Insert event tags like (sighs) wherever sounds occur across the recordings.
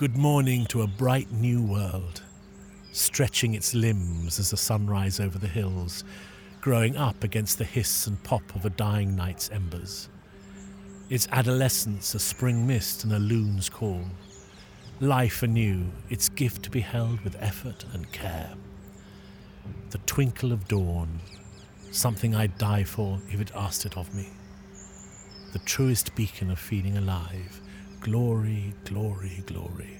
Good morning to a bright new world, stretching its limbs as the sunrise over the hills, growing up against the hiss and pop of a dying night's embers. Its adolescence a spring mist and a loon's call. Life anew, its gift to be held with effort and care. The twinkle of dawn, something I'd die for if it asked it of me. The truest beacon of feeling alive. Glory, glory, glory.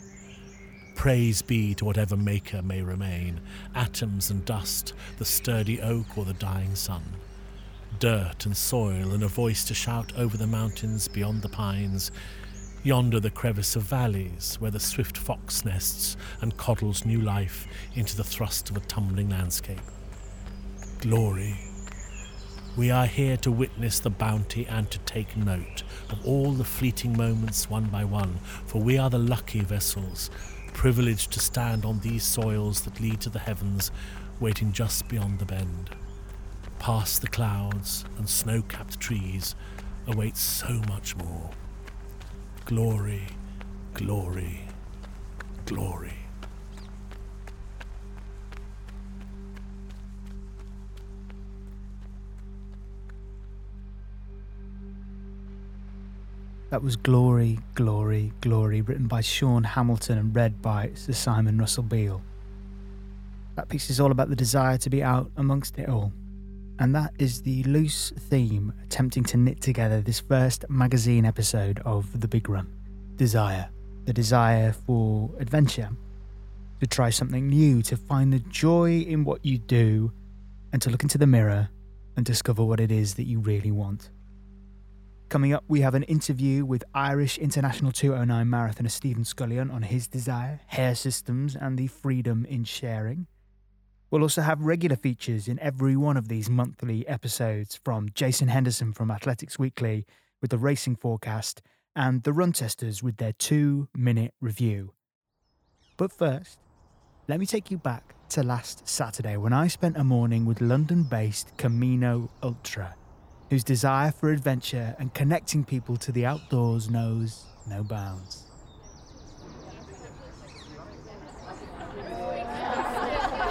Praise be to whatever maker may remain atoms and dust, the sturdy oak or the dying sun. Dirt and soil, and a voice to shout over the mountains beyond the pines. Yonder, the crevice of valleys, where the swift fox nests and coddles new life into the thrust of a tumbling landscape. Glory. We are here to witness the bounty and to take note of all the fleeting moments one by one, for we are the lucky vessels, privileged to stand on these soils that lead to the heavens, waiting just beyond the bend. Past the clouds and snow capped trees awaits so much more. Glory, glory, glory. That was Glory, Glory, Glory, written by Sean Hamilton and read by Sir Simon Russell Beale. That piece is all about the desire to be out amongst it all. And that is the loose theme attempting to knit together this first magazine episode of The Big Run Desire. The desire for adventure, to try something new, to find the joy in what you do, and to look into the mirror and discover what it is that you really want. Coming up, we have an interview with Irish International 209 marathoner Stephen Scullion on his desire, hair systems, and the freedom in sharing. We'll also have regular features in every one of these monthly episodes from Jason Henderson from Athletics Weekly with the racing forecast and the run testers with their two minute review. But first, let me take you back to last Saturday when I spent a morning with London based Camino Ultra, whose desire for adventure and connecting people to the outdoors knows no bounds.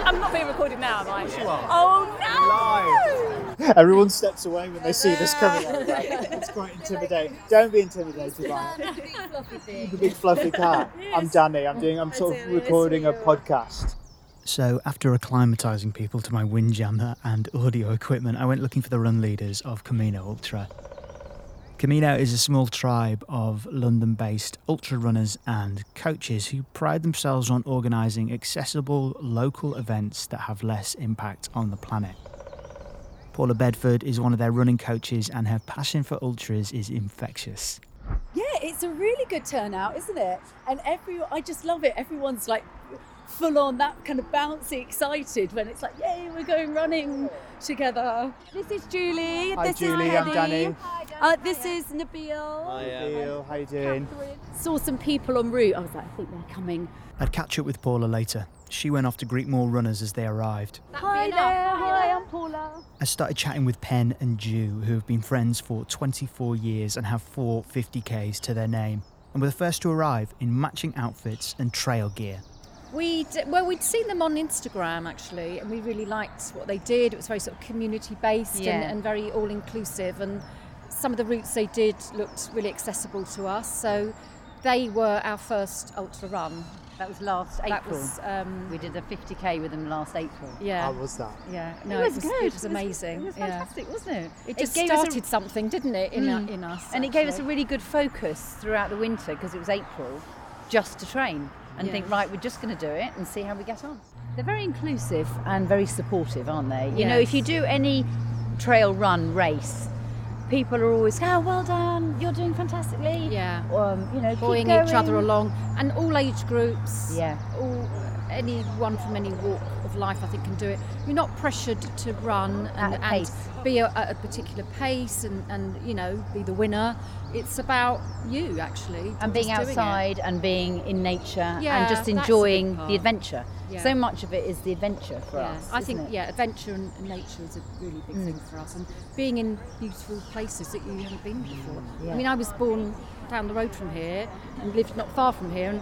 I'm not being recorded now, am I? you are. Oh no! Everyone steps away when they see this coming up. It's quite intimidating. Don't be intimidated by it. The big fluffy cat. I'm Danny. I'm doing. I'm sort of recording a podcast. So, after acclimatising people to my windjammer and audio equipment, I went looking for the run leaders of Camino Ultra. Camino is a small tribe of London based ultra runners and coaches who pride themselves on organising accessible local events that have less impact on the planet. Paula Bedford is one of their running coaches, and her passion for ultras is infectious. Yeah, it's a really good turnout, isn't it? And every I just love it. Everyone's like full on that kind of bouncy, excited when it's like, yay, we're going running together. This is Julie. Hi, this Julie. is I'm Penny. Danny. Uh, this is Nabil. Neil, how you doing? Saw some people en route. I was like, I think they're coming. I'd catch up with Paula later. She went off to greet more runners as they arrived. Hi there. Hi, I'm Paula. I started chatting with Penn and Jew, who have been friends for 24 years and have four 50Ks to their name, and were the first to arrive in matching outfits and trail gear. We well, we'd seen them on Instagram actually, and we really liked what they did. It was very sort of community based Yeah. and, and very all inclusive, and some of the routes they did looked really accessible to us. So they were our first ultra run. That was last April. That was um, we did a 50k with them last April. yeah, How was that? yeah. No, it No, was, good. It was amazing. It was yeah. fantastic, wasn't it? It just gave us a- started something, didn't it, in, Mm. in us? and it gave us a really good focus throughout the winter because it was April, just to train and Yeah. think right, we're just going to do it and see how we get on. They're very inclusive and very supportive, aren't they? You know, if you do any trail run race, people are always, oh, well done, you're doing fantastically. Yeah. Um, you know, buoying each other along, and all age groups. Yeah. All anyone from any walk of life, I think, can do it. You're not pressured to run and, At a and be a, at a particular pace and, and you know be the winner. It's about you actually and being just doing it. outside and being in nature Yeah, and just that's a big enjoying the adventure. Yeah. So much of it is the adventure for Yeah, us. I think it? yeah, adventure and nature is a really big Mm. thing for us, and being in beautiful places that you haven't been before. Yeah. I mean, I was born down the road from here and lived not far from here, and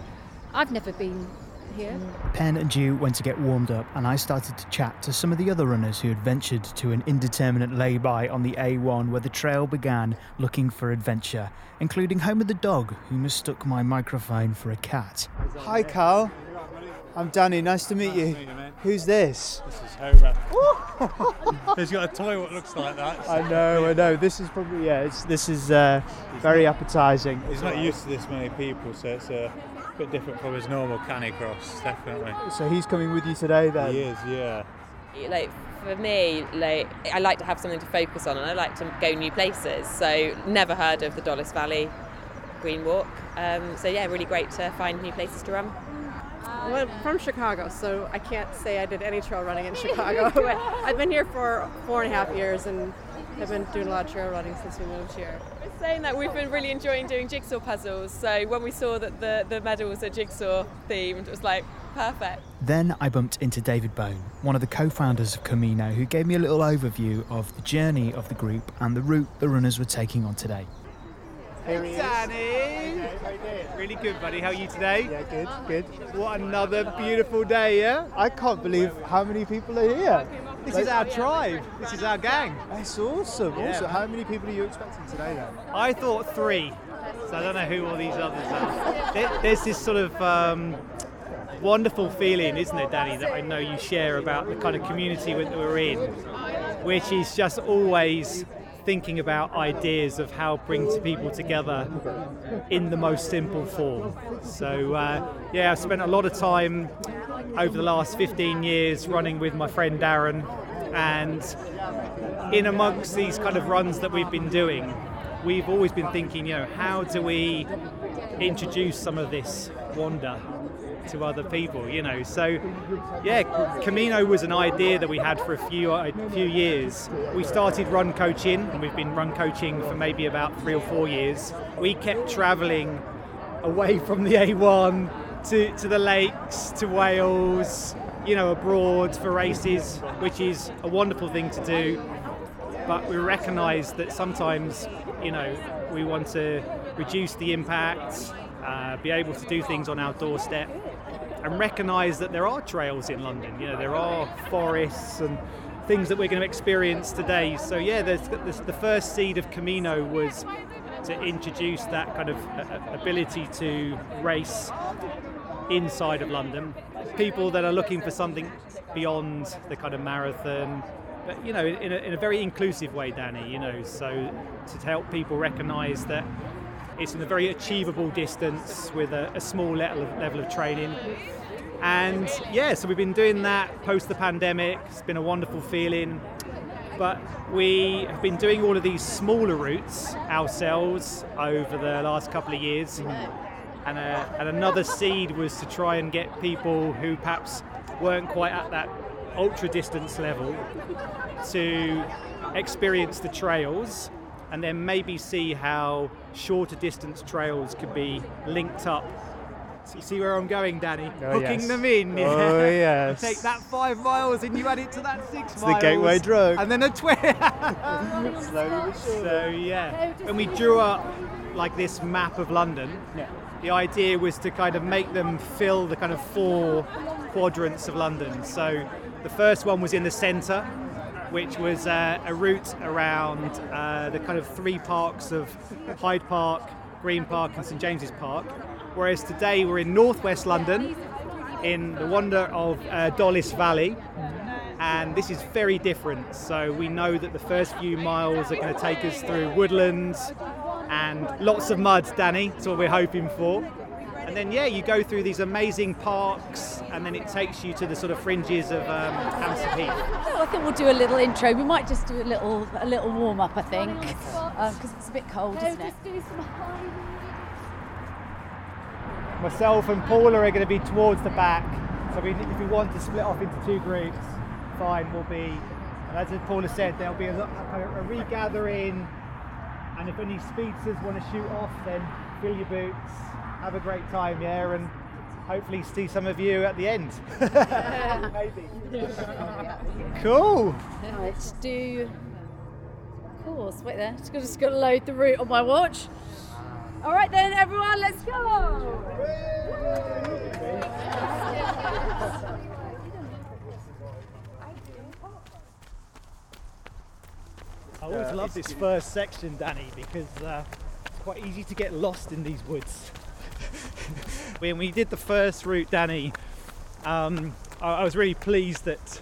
I've never been here. Pen and Dew went to get warmed up, and I started to chat to some of the other runners who had ventured to an indeterminate lay-by on the A1 where the trail began looking for adventure, including Home of the Dog, who mistook my microphone for a cat. Hi, Carl. I'm Danny. Nice to meet you. Who's this? This is Homer. (laughs) He's got a toy what looks like that. I know, I know. This is probably yeah. It's, this is uh, very appetising. He's not used to this many people, so it's a bit different from his normal canicross, definitely. So he's coming with you today, then. He is, yeah. like for me like i like to have something to focus on and i like to go new places so never heard of the dollis valley green walk um, so yeah really great to find new places to run Well, from Chicago, so I can't say I did any trail running in Chicago. (laughs) I've been here for four and a half years and have been doing a lot of trail running since we moved here. We're saying that we've been really enjoying doing jigsaw puzzles so when we saw that the, the medals are jigsaw themed it was like perfect Then I bumped into David Bone, one of the co founders of Camino, who gave me a little overview of the journey of the group and the route the runners were taking on today. Here he is. Danny! Really good, buddy. How are you today? Yeah, good, good. What another beautiful day, yeah? I can't believe how many people are here. This Like- is our tribe. This is our gang. That's awesome. Yeah. Also, how many people are you expecting today then? I thought three, so I don't know who all these others are. There's this sort of um, wonderful feeling, isn't it, Danny, that I know you share about the kind of community that we're in, which is just always thinking about ideas of how bring people together in the most simple form. So uh, yeah, I've spent a lot of time over the last 15 years running with my friend Darren, and in amongst these kind of runs that we've been doing, we've always been thinking, you know, how do we introduce some of this wonder to other people, you know. So, yeah, Camino was an idea that we had for a few a few years. We started run coaching, and we've been run coaching for maybe about three or four years. We kept travelling away (laughs) from the A1 to, to the lakes, to Wales, you know, abroad for races, which is a wonderful thing to do. But we recognise that sometimes, you know, we want to reduce the impact, uh, be able to do things on our doorstep, and recognise that there are trails in London. You know, there are forests and things that we're going to experience today. So yeah, there's, there's the first seed of Camino was to introduce that kind of uh, ability to race inside of London. People that are looking for something beyond the kind of marathon, but you know, in a, in a very inclusive way, Danny. You know, so to help people recognise that it's in a very achievable distance with a, a small level of, level of training. And yeah, so we've been doing that post the pandemic. It's been a wonderful feeling. But we have been doing all of these smaller routes ourselves over the last couple of years. And, uh, and another seed was to try and get people who perhaps weren't quite at that ultra distance level to experience the trails and then maybe see how shorter distance trails could be linked up. So you see where I'm going, Danny? Oh, Hooking yes. them in. Oh, yes. Take that five miles and you add it to that six It's the gateway drug. And then a but (laughs) surely. So yeah, And we drew up like this map of London, Yeah. the idea was to kind of make them fill the kind of four quadrants of London. So the first one was in the centre, which was uh, a route around uh, the kind of three parks of Hyde Park, Green Park, and St James's Park. Whereas today we're in northwest London, in the wonder of uh, Dollis Valley, and this is very different. So we know that the first few miles are going to take us through woodlands and lots of mud, Danny. That's what we're hoping for. And then yeah, you go through these amazing parks, and then it takes you to the sort of fringes of um, Hampstead Heath. Oh, I think we'll do a little intro. We might just do a little a little warm up. I think because it's a bit cold, isn't it? Myself and Paula are going to be towards the back. So we, if we want to split off into two groups, fine, we'll be. And as Paula said, there'll be a, a, a regathering. And if any speedsters want to shoot off, then fill your boots, have a great time, yeah, and hopefully see some of you at the end. (laughs) Maybe. cool. Let's do. Of course, wait there. Just got, just got to load the route on my watch. All right then, everyone, let's go. I always love this first section, Danny, because uh, it's quite easy to get lost in these woods. (laughs) when we did the first route, Danny, um, I, I was really pleased that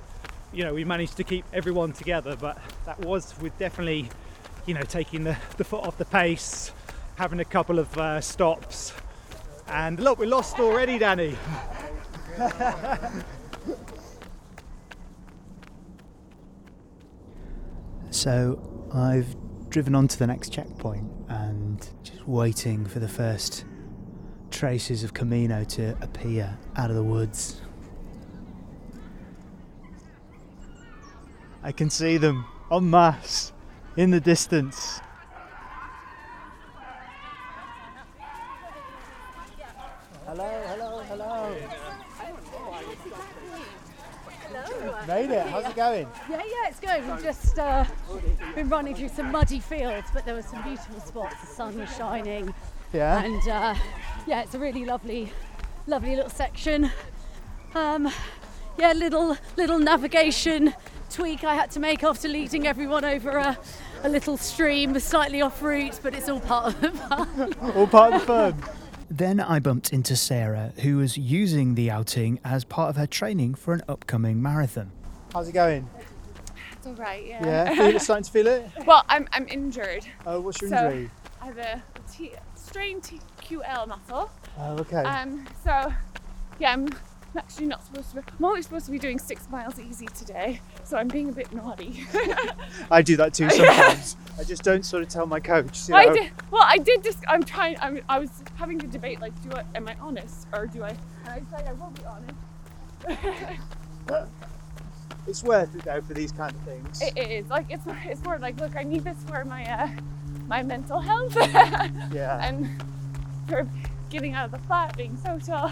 you know we managed to keep everyone together, but that was with definitely you know taking the, the foot off the pace, having a couple of uh, stops, and look, we're lost already, Danny. (laughs) So I've driven on to the next checkpoint and just waiting for the first traces of Camino to appear out of the woods. I can see them en masse in the distance. Hello, hello, hello. Made it. How's it going? Yeah, yeah, it's going. We've just uh, been running through some muddy fields, but there were some beautiful spots. The sun was shining, Yeah. and uh, yeah, it's a really lovely, lovely little section. Um, yeah, little little navigation tweak I had to make after leading everyone over a, a little stream, slightly off route, but it's all part of the fun. (laughs) All part of the fun. (laughs) Then I bumped into Sarah, who was using the outing as part of her training for an upcoming marathon. How's it going? It's all right, yeah. Yeah. Feel it, starting to feel it? (laughs) well, I'm, I'm injured. Oh, what's your So, injury? I have a T- strained TQL muscle. Oh, okay. Um, so, yeah, I'm actually not supposed to be. I'm only supposed to be doing six miles easy today, so I'm being a bit naughty. (laughs) I do that too (laughs) sometimes. I just don't sort of tell my coach. You I know. did. Well, I did just. I'm trying. I'm, I was having to debate like, do I? Am I honest or do I? And I decided I will be honest. (laughs) It's worth it though for these kind of things. It is like it's it's more like look, I need this for my uh, my mental health. (laughs) Yeah. And for getting out of the flat, being social.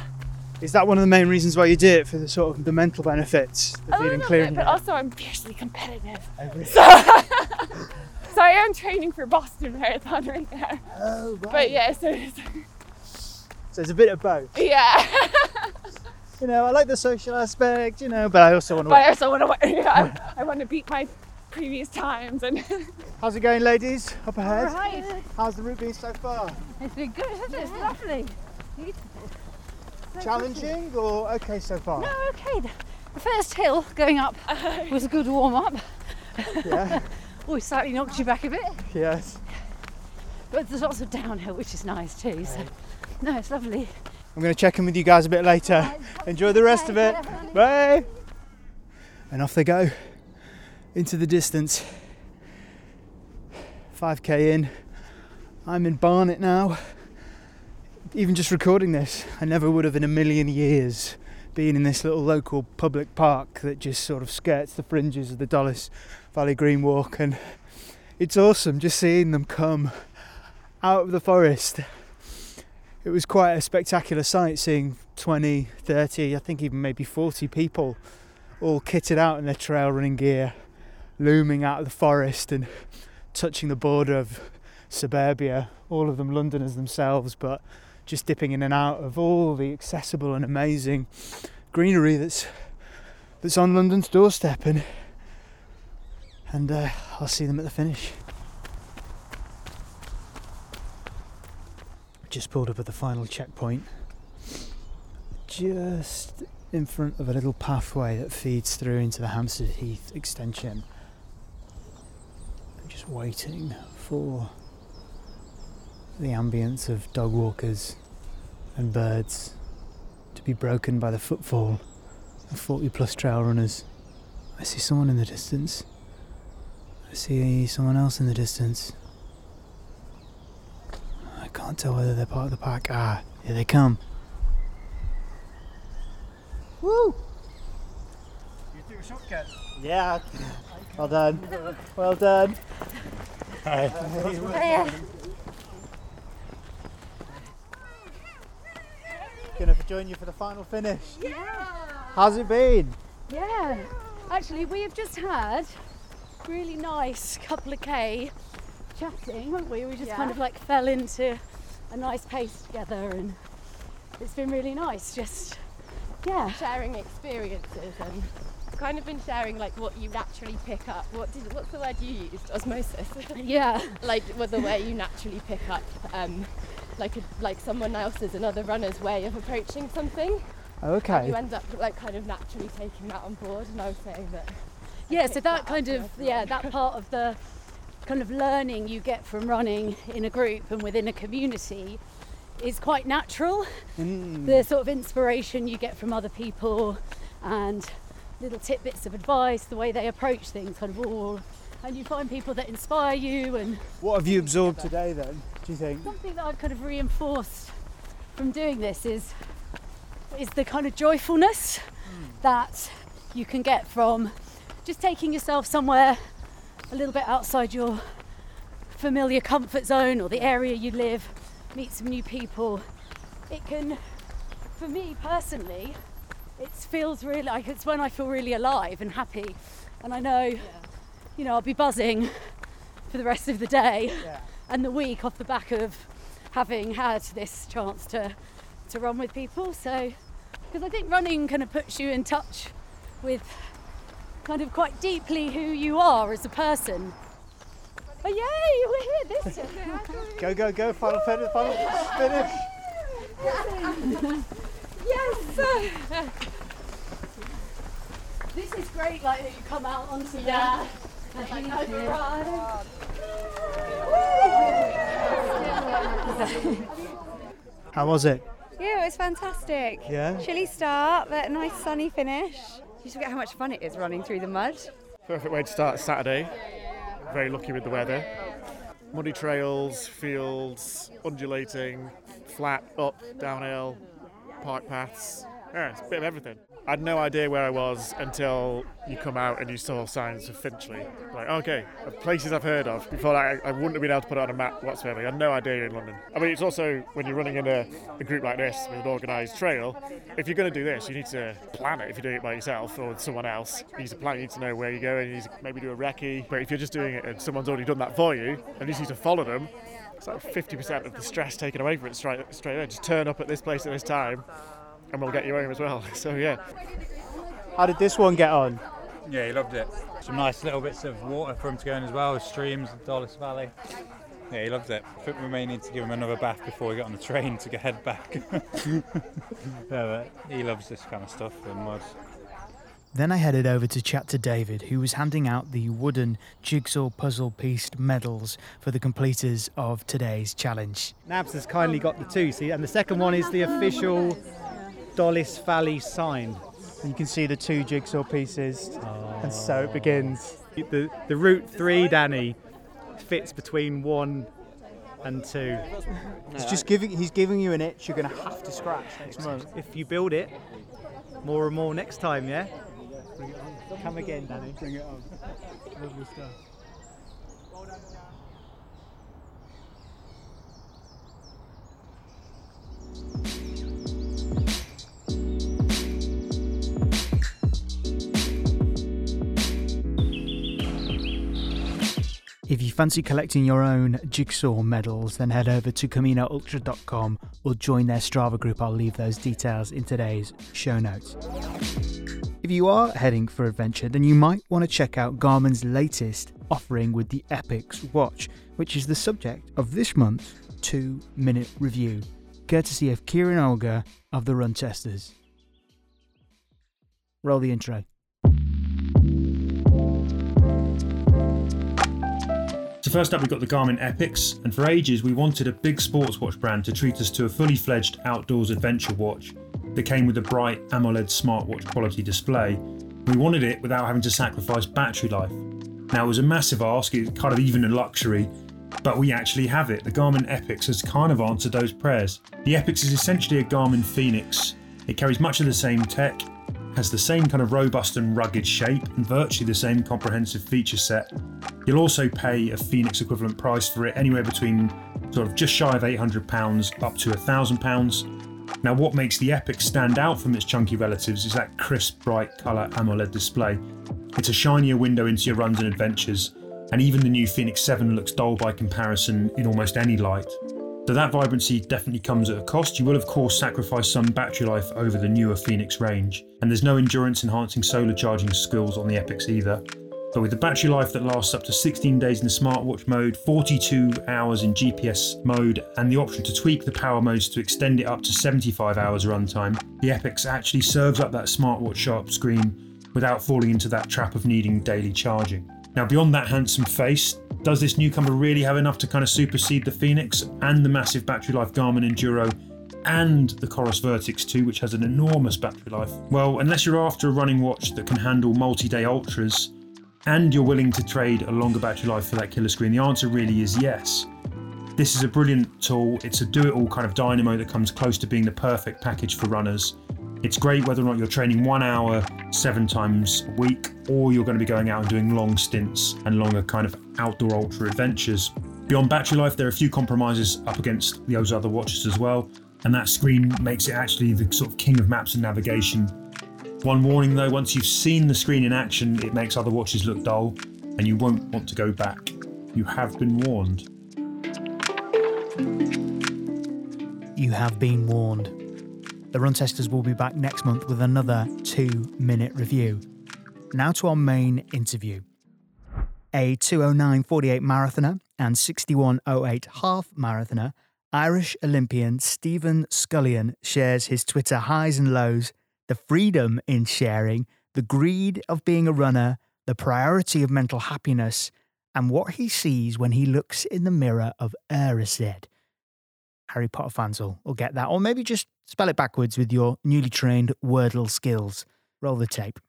Is that one of the main reasons why you do it for the sort of the mental benefits, the A feeling clear bit, but also I'm fiercely competitive. Oh, really? So, (laughs) so I am training for Boston Marathon right now. Oh, right. But yeah, so it's, So it's a bit of both. (laughs) yeah. You know, I like the social aspect, you know, but I also want to. but I also want to. Yeah, I, I want to beat my previous times and. (laughs) How's it going, ladies? Up ahead. Right. How's the route been so far? It's been good, hasn't it? It's lovely. Challenging or okay so far? No, okay. The- The first hill going up (laughs) oh. was a good warm up. Yeah. (laughs) Oh, Always slightly knocked you back a bit, Yes. but there's lots of downhill, which is nice too. So, no, it's lovely. I'm going to check in with you guys a bit later. Enjoy the rest of it. Bye. And off they go into the distance. 5k in. I'm in Barnet now. Even just recording this, I never would have in a million years been in this little local public park that just sort of skirts the fringes of the Dollis Valley Green Walk. And it's awesome just seeing them come out of the forest it was quite a spectacular sight seeing 20, 30, I think even maybe 40 people all kitted out in their trail running gear, looming out of the forest and touching the border of suburbia, all of them Londoners themselves, but just dipping in and out of all the accessible and amazing greenery that's that's on London's doorstep and and uh, I'll see them at the finish. just pulled up at the final checkpoint, just in front of a little pathway that feeds through into the Hampstead Heath extension. Waiting for the ambience of dog walkers and birds to be broken by the footfall of 40 plus trail runners. I see someone in the distance. I see someone else in the distance. I can't tell whether they're part of the pack. Ah, here they come. Woo! You do a shortcut. Yeah. Well done. Well done. Hi. Gonna join you for the final finish. Yeah. How's it been? Yeah. Actually, we have just had really nice couple of K chatting, haven't we? We just kind of like fell into a nice pace together, and it's been really nice. Just yeah, sharing experiences and kind of been sharing like what you naturally pick up. What did what's the word you used? Osmosis. (laughs) Yeah. like with the way you naturally pick up, um, like a, like someone else's another runner's way of approaching something. Okay. And you end up like kind of naturally taking that on board. And I was saying that. yeah. So that kind of yeah, that (laughs) part of the kind of learning you get from running in a group and within a community is quite natural. Mm. The sort of inspiration you get from other people and little tidbits of advice, the way they approach things, kind of all. And you find people that inspire you and What have you absorbed today then, do you think? something that I've kind of reinforced from doing this is is the kind of joyfulness hmm. that you can get from just taking yourself somewhere a little bit outside your familiar comfort zone or the area you live, meet some new people. It can, for me personally, it feels really like it's when I feel really alive and happy, and I know, you know, I'll be buzzing for the rest of the day and the week off the back of having had this chance to to run with people. So, because I think running kind of puts you in touch with kind of quite deeply who you are as a person. Oh yay, we're here this time. (laughs) Go, go, go, final finish, final finish. (laughs) yes! (laughs) this is great, like that you come out onto Yeah. the and like, override. How was it? Yeah, it was fantastic. Yeah? Chilly start, but a nice sunny finish. You forget how much fun it is running through the mud. Perfect way to start Saturday. Very lucky with the weather. Muddy trails, fields, undulating, flat, up, downhill, park paths. Yeah, it's a bit of everything. I had no idea where I was until you come out and you saw signs of Finchley. Like, okay, places I've heard of. Before I, I wouldn't have been able to put it on a map whatsoever. I had no idea in London. I mean, it's also when you're running in a, a group like this with an organised trail, if you're going to do this, you need to plan it if you're doing it by yourself or with someone else. You need to plan, you need to know where you're going, you need to maybe do a recce. But if you're just doing it and someone's already done that for you, and you just need to follow them, it's like 50% of the stress taken away from it straight, straight away. Just turn up at this place at this time, and we'll get you home as well. (laughs) So, yeah. How did this one get on? Yeah, he loved it. Some nice little bits of water for him to go in as well, streams, Dollis Valley. Yeah, he loved it. I think we may need to give him another bath before we get on the train to get head back. (laughs) yeah, but he loves this kind of stuff and mud. Then I headed over to chat to David, who was handing out the wooden jigsaw puzzle pieced medals for the completers of today's challenge. Nabs has kindly got the two, see, and the second one is the official Dollis Valley sign. You can see the two jigsaw pieces, and so it begins. The, the route three, Danny, fits between one and two. He's just giving. He's giving you an itch. You're going to have to scratch next month. If you build it, more and more next time, yeah? Come again, Danny. Bring it on. Lovely stuff. Fancy collecting your own jigsaw medals, then head over to CaminoUltra.com or join their Strava group. I'll leave those details in today's show notes. If you are heading for adventure, then you might want to check out Garmin's latest offering with the Epix watch, which is the subject of this month's two minute review, courtesy of Keiran Alger of the Run Testers. Roll the intro. First up, we've got the Garmin Epix, and for ages we wanted a big sports watch brand to treat us to a fully fledged outdoors adventure watch that came with a bright AMOLED smartwatch quality display. We wanted it without having to sacrifice battery life. Now it was a massive ask, it's kind of even a luxury, but we actually have it. The Garmin Epix has kind of answered those prayers. The Epix is essentially a Garmin Fenix. It carries much of the same tech, has the same kind of robust and rugged shape, and virtually the same comprehensive feature set. You'll also pay a Fenix equivalent price for it, anywhere between sort of just shy of £800 up to £1,000. Now, what makes the Epix stand out from its chunky relatives is that crisp, bright colour AMOLED display. It's a shinier window into your runs and adventures, and even the new Fenix 7 looks dull by comparison in almost any light. So that vibrancy definitely comes at a cost. You will, of course, sacrifice some battery life over the newer Fenix range, and there's no endurance enhancing solar charging skills on the Epix either. But with a battery life that lasts up to 16 days in the smartwatch mode, 42 hours in GPS mode, and the option to tweak the power modes to extend it up to 75 hours runtime, the Epix actually serves up that smartwatch sharp screen without falling into that trap of needing daily charging. Now, beyond that handsome face, does this newcomer really have enough to kind of supersede the Fenix and the massive battery life Garmin Enduro and the Coros Vertix 2, which has an enormous battery life? Well, unless you're after a running watch that can handle multi day ultras and you're willing to trade a longer battery life for that killer screen, the answer really is yes. This is a brilliant tool. It's a do it all kind of dynamo that comes close to being the perfect package for runners. It's great whether or not you're training one hour seven times a week or you're going to be going out and doing long stints and longer kind of outdoor ultra adventures. Beyond battery life, there are a few compromises up against those other watches as well, and that screen makes it actually the sort of king of maps and navigation. One warning though, once you've seen the screen in action, it makes other watches look dull, and you won't want to go back. You have been warned. You have been warned. The Run Testers will be back next month with another two minute review. Now to our main interview. A 209.48 marathoner and 61.08 half marathoner, Irish Olympian Stephen Scullion shares his Twitter highs and lows, the freedom in sharing, the greed of being a runner, the priority of mental happiness, and what he sees when he looks in the mirror of Erised. Harry Potter fans will, will get that, or maybe just spell it backwards with your newly trained Wordle skills. Roll the tape.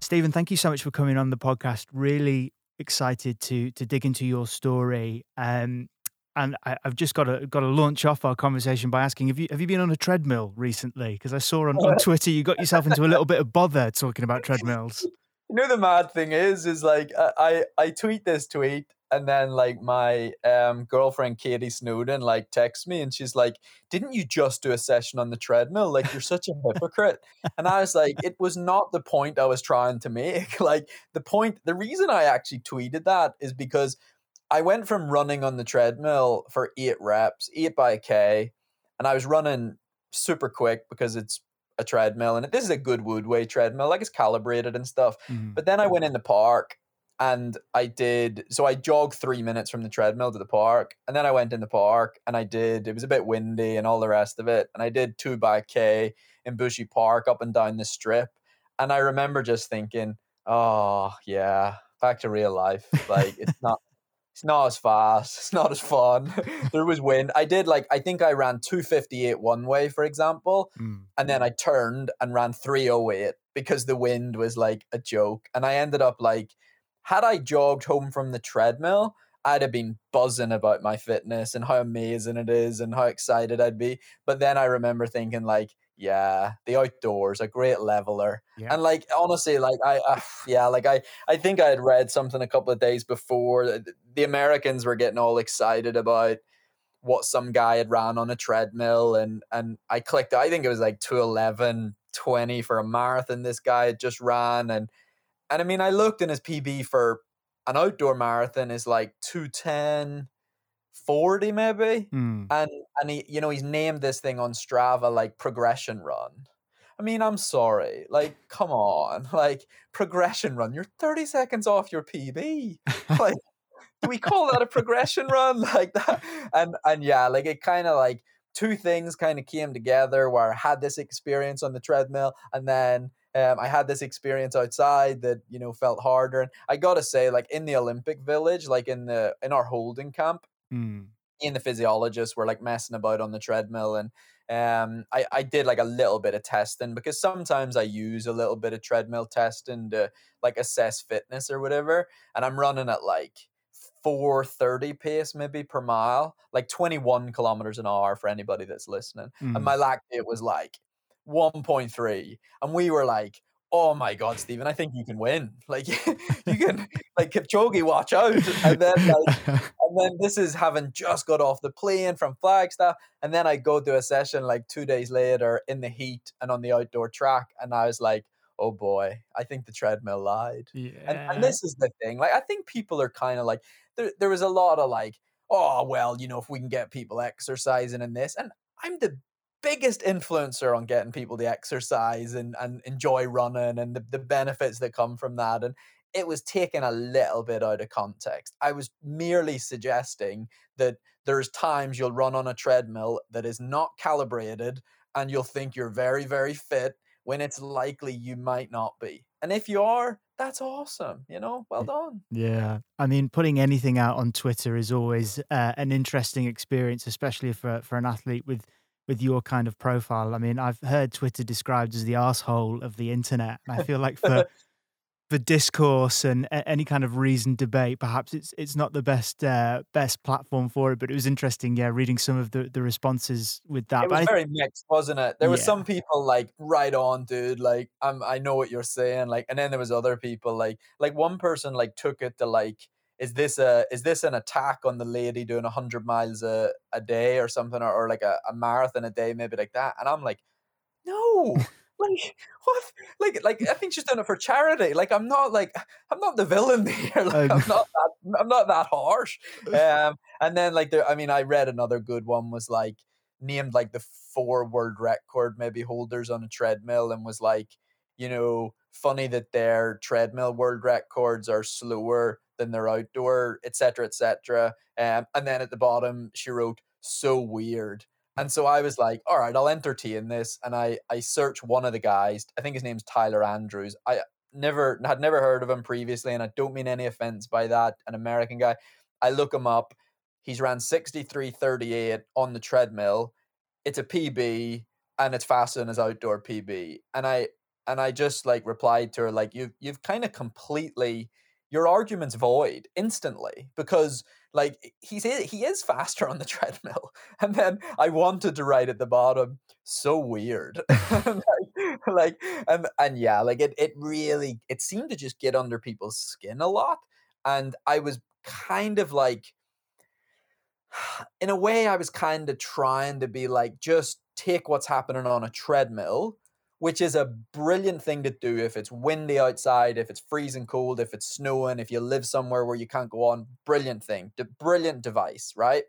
Stephen, thank you so much for coming on the podcast. Really excited to to dig into your story. Um, and I, have just got to got to launch off our conversation by asking: Have you have you been on a treadmill recently? Because I saw on, on (laughs) Twitter you got yourself into a little bit of bother talking about treadmills. You know the mad thing is, is like I I tweet this tweet and then like my um, girlfriend Katie Snowden like texts me and she's like, "Didn't you just do a session on the treadmill? Like you're such a hypocrite." and I was like, "It was not the point I was trying to make. (laughs) Like the point, the reason I actually tweeted that is because I went from running on the treadmill for eight reps, eight by a k, and I was running super quick because it's a treadmill and this is a good Woodway treadmill, like it's calibrated and stuff. Mm-hmm. But then I went in the park and I did so I jogged three minutes from the treadmill to the park, and then I went in the park and I did. It was a bit windy and all the rest of it, and I did two by K in Bushy Park up and down the strip, and I remember just thinking, oh yeah, back to real life. Like it's (laughs) not. It's not as fast. It's not as fun. (laughs) there was wind. I did like I think I ran 258 one way, for example, mm. and then I turned and ran 308 because the wind was like a joke. And I ended up like had I jogged home from the treadmill, I'd have been buzzing about my fitness and how amazing it is and how excited I'd be. But then I remember thinking, like, yeah, the outdoors, a great leveler. Yeah. And like honestly, like I, uh, (sighs) yeah, like I, I think I had read something a couple of days before. The Americans were getting all excited about what some guy had ran on a treadmill, and and I clicked. I think it was like 211, 20 for a marathon. This guy had just ran, and and I mean, I looked in his PB for an outdoor marathon is like 210 40 maybe mm. and and he you know he's named this thing on strava like progression run i mean i'm sorry like come on (laughs) like progression run you're 30 seconds off your pb (laughs) like do we call that a progression run (laughs) like that and and yeah like it kind of like two things kind of came together where i had this experience on the treadmill and then um, I had this experience outside that you know felt harder, and I gotta say, like in the Olympic Village, like in the in our holding camp, mm. in the physiologists were like messing about on the treadmill, and um, I I did like a little bit of testing because sometimes I use a little bit of treadmill testing to like assess fitness or whatever, and I'm running at like 430 pace maybe per mile, like 21 kilometers an hour for anybody that's listening, mm. and my lactate was like 1.3 and we were like oh my god stephen i think you can win. Like (laughs) you can like kipchoge watch out. And then like (laughs) and then this is having just got off the plane from flagstaff and then i go to a session like two days later in the heat and on the outdoor track and i was like oh boy i think the treadmill lied. Yeah. and, and this is the thing like i think people are kind of like there, there was a lot of like oh well, you know, if we can get people exercising in this, and I'm the biggest influencer on getting people to exercise and, and enjoy running and the, the benefits that come from that. And it was taken a little bit out of context. I was merely suggesting that there's times you'll run on a treadmill that is not calibrated and you'll think you're very, very fit when it's likely you might not be. And if you are, that's awesome. You know, well done. Yeah, I mean, putting anything out on Twitter is always uh, an interesting experience, especially for for an athlete with with your kind of profile. I mean, I've heard Twitter described as the asshole of the internet, and I feel like for (laughs) for discourse and any kind of reasoned debate, perhaps it's it's not the best uh, best platform for it. But it was interesting, yeah, reading some of the the responses with that. It was very mixed, wasn't it? There Yeah. some people like right on, dude. Like I'm, I know what you're saying. Like, and then there was other people like, like one person like took it to like, is this a, is this an attack on the lady doing hundred miles a, a day or something, or, or like a, a marathon a day, maybe like that? And I'm like, no, (laughs) like what? Like, like I think she's doing it for charity. Like I'm not like I'm not the villain (laughs) here. Like I'm not that I'm not that harsh. (laughs) Um, and then like there, I mean, I read another good one was like named like the four world record maybe holders on a treadmill and was like, you know, funny that their treadmill world records are slower than their outdoor, etc., etc. Um, and then at the bottom she wrote, "So weird." And so I was like, all right, I'll entertain this. And I I search one of the guys. I think his name's Tyler Andrews. I never had never heard of him previously, and I don't mean any offense by that. An American guy. I look him up. He's ran 63.38 on the treadmill. It's a PB and it's faster than his outdoor PB. And I and I just like replied to her like you've you've kind of completely your argument's void instantly because like he's he is faster on the (laughs) treadmill. And then I wanted to write at the bottom, so weird. (laughs) like, like and and yeah, like it it really it seemed to just get under people's skin a lot. And I was kind of like (sighs) in a way, I was kind of trying to be like, just take what's happening on a treadmill, which is a brilliant thing to do if it's windy outside, if it's freezing cold, if it's snowing, if you live somewhere where you can't go on. Brilliant thing, brilliant device, right?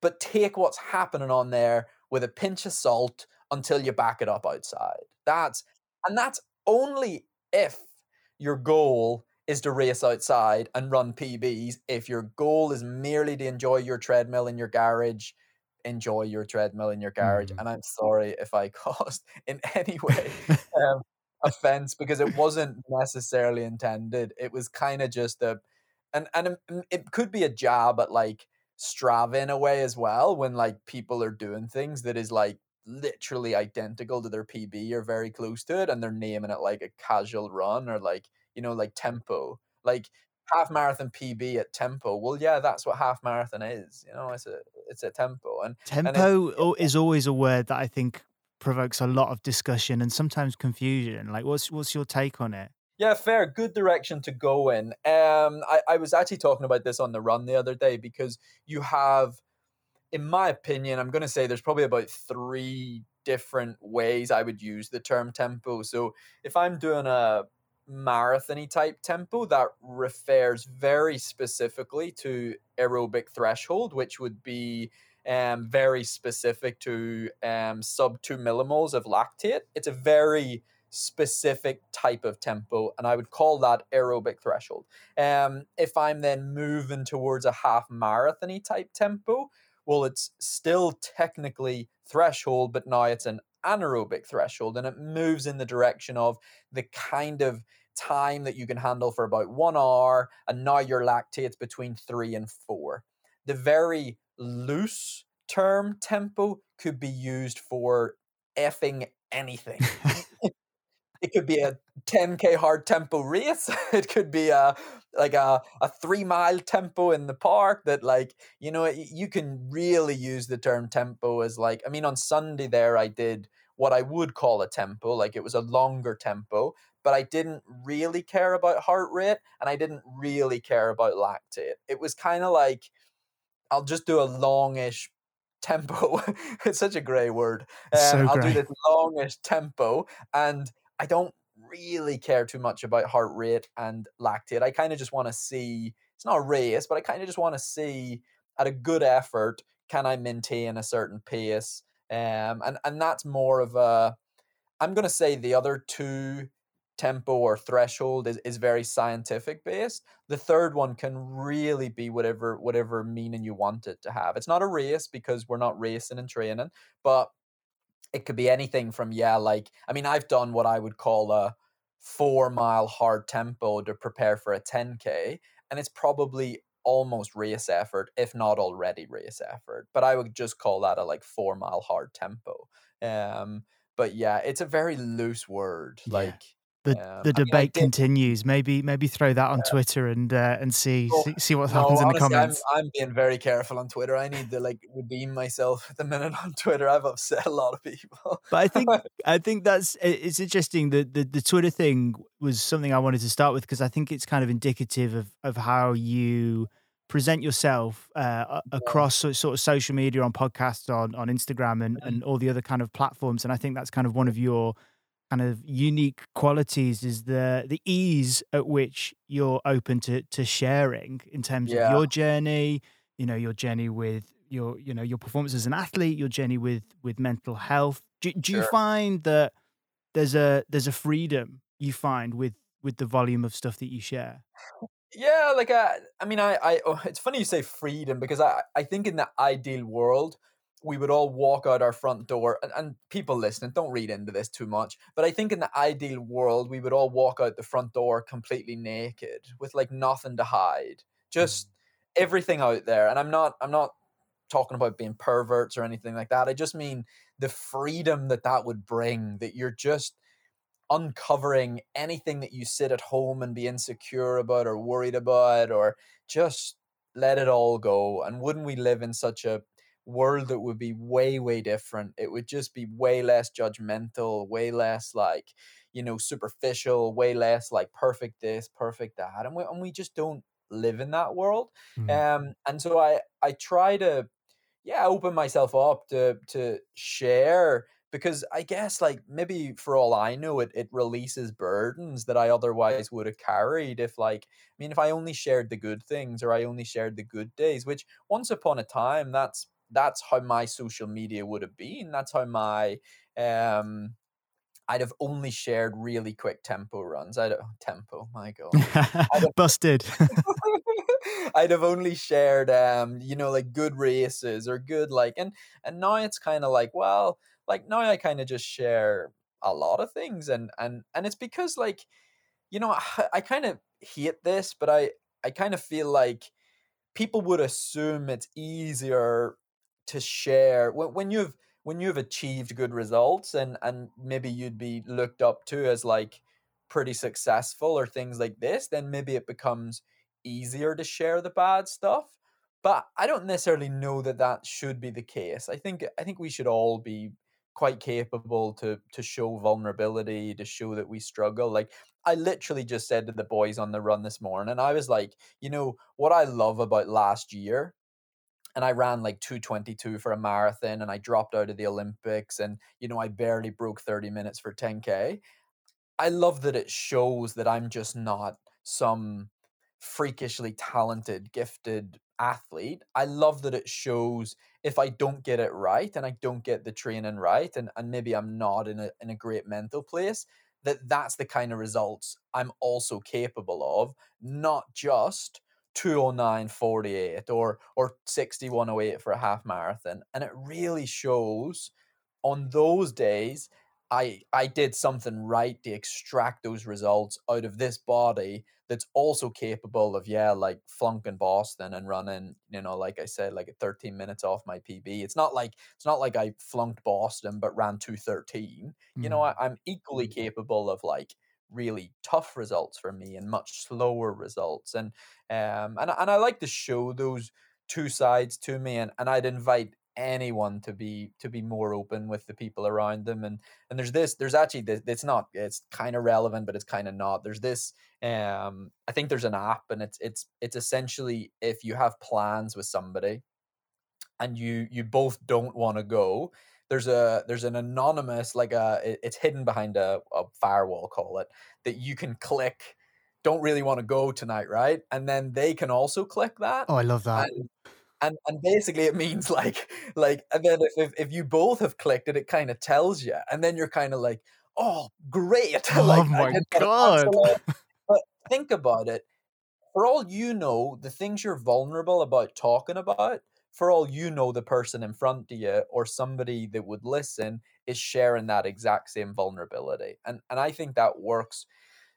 But take what's happening on there with a pinch of salt until you back it up outside. That's and that's only if your goal is to race outside and run PBs. If your goal is merely to enjoy your treadmill in your garage, enjoy your treadmill in your garage. And I'm sorry if I (laughs) caused in any way (laughs) um, offense because it wasn't necessarily intended. It was kind of just a, and and it- mm, it could be a jab at like Strava in a way as well when like people are doing things that is like literally identical to their PB or very close to it, and they're naming it like a casual run or like you know like tempo, like half marathon PB at tempo. Well, yeah, that's what half marathon is. You know, it's a it's a tempo and and Tempo al- is always a word that I think provokes a lot of discussion and sometimes confusion. Like, what's what's your take on it? Yeah, fair. Good direction to go in. Um, I, I was actually talking about this on the run the other day because you have, in my opinion, I'm going to say there's probably about three different ways I would use the term tempo. So if I'm doing a marathony type tempo, that refers very specifically to aerobic threshold, which would be um, very specific to um, sub two millimoles of lactate. It's a very specific type of tempo, and I would call that aerobic threshold. Um, if I'm then moving towards a half marathony type tempo, well, it's still technically threshold, but now it's an anaerobic threshold, and it moves in the direction of the kind of time that you can handle for about one hour, and now your lactate's between three and four. The very loose term tempo could be used for effing anything. It could be a 10k hard tempo race. (laughs) It could be a like a, a three mile tempo in the park that like you know you can really use the term tempo as like i mean on sunday there i did what i would call a tempo like it was a longer tempo but i didn't really care about heart rate and i didn't really care about lactate. It was kind of like i'll just do a longish tempo. (laughs) It's such a grey word. Um, So i'll do this longish tempo and I don't really care too much about heart rate and lactate. I kind of just want to see it's not a race, but I kind of just want to see at a good effort, can I maintain a certain pace? Um, and and that's more of a. I'm going to say the other two tempo or threshold is, is very scientific based the third one can really be whatever whatever meaning you want it to have it's not a race because we're not racing and training but it could be anything from yeah like i mean i've done what i would call a four mile hard tempo to prepare for a 10k and it's probably almost race effort if not already race effort but i would just call that a like four mile hard tempo. Um but yeah it's a very loose word like the um, the I mean, I debate continues. Maybe maybe throw that on Twitter and uh, and see, Oh, see see what no, happens in the comments. I'm, I'm being very careful on Twitter. I need to like redeem myself at the minute on Twitter. I've upset a lot of people. But I think (laughs) I think that's it's interesting. The, the the Twitter thing was something I wanted to start with because I think it's kind of indicative of of how you present yourself uh, across so- sort of social media, on podcasts, on on Instagram, and and all the other kind of platforms. And I think that's kind of one of your kind of unique qualities is the the ease at which you're open to to sharing in terms Yeah. of your journey you know your journey with your you know your performance as an athlete your journey with with mental health. Do, do you find that there's a there's a freedom you find with with the volume of stuff that you share? Yeah, like i I mean, I, I, oh, (laughs) it's funny you say freedom because I, I think in the ideal world, we would all walk out our front door, and, and people listening, don't read into this too much, but I think in the ideal world, we would all walk out the front door completely naked with like nothing to hide, just mm. everything out there. And I'm not, I'm not talking about being perverts or anything like that. I just mean the freedom that that would bring. That you're just uncovering anything that you sit at home and be insecure about or worried about or just let it all go and wouldn't we live in such a world that would be way way different. It would just be way less judgmental way less like you know superficial way less like perfect this perfect that and we, and we just don't live in that world um and so i i try to yeah open myself up to to share because i guess like maybe for all i know it, it releases burdens that i otherwise would have carried if like i mean if i only shared the good things or i only shared the good days which once upon a time that's that's how my social media would have been that's how my um I'd have only shared really quick tempo runs. I don't tempo, my god. i (laughs) busted (laughs) (laughs) I'd have only shared um, you know, like good races or good like and and now it's kind of like, well, like now I kind of just share a lot of things and and and it's because like you know, I, I kind of hate this, but I I kind of feel like people would assume it's easier to share when, when you've when you've achieved good results and and maybe you'd be looked up to as like pretty successful or things like this then maybe it becomes easier to share the bad stuff but i don't necessarily know that that should be the case. I think i think we should all be quite capable to to show vulnerability to show that we struggle. Like i literally just said to the boys on the run this morning i was like you know what i love about last year and I ran like 222 for a marathon and I dropped out of the Olympics and you know I barely broke 30 minutes for 10k. I love that it shows that I'm just not some freakishly talented, gifted athlete. I love that it shows if I don't get it right and I don't get the training right and, and maybe I'm not in a in a great mental place, that that's the kind of results I'm also capable of, not just 209.48 or or 6108 for a half marathon. And it really shows on those days I I did something right to extract those results out of this body that's also capable of yeah like flunking Boston and running you know like I said like 13 minutes off my PB. It's not like it's not like I flunked Boston but ran 213. You know mm. I, I'm equally mm. capable of like really tough results for me and much slower results and um and and I like to show those two sides to me and, and I'd invite anyone to be to be more open with the people around them and and there's this there's actually this it's not it's kind of relevant but it's kind of not. There's this um I think there's an app and it's it's it's essentially if you have plans with somebody and you you both don't want to go there's a there's an anonymous like uh, a it- it's hidden behind a, a firewall call it that you can click don't really want to go tonight right? And then they can also click that. Oh i love that. And and and basically it means (laughs) like like and then if if, if you both have clicked it, it kind of tells you, and then you're kind of like, oh great, (laughs) Oh like my did get a God. (laughs) But think about it. For all you know, the things you're vulnerable about talking about, for all you know, the person in front of you or somebody that would listen is sharing that exact same vulnerability. And and I think that works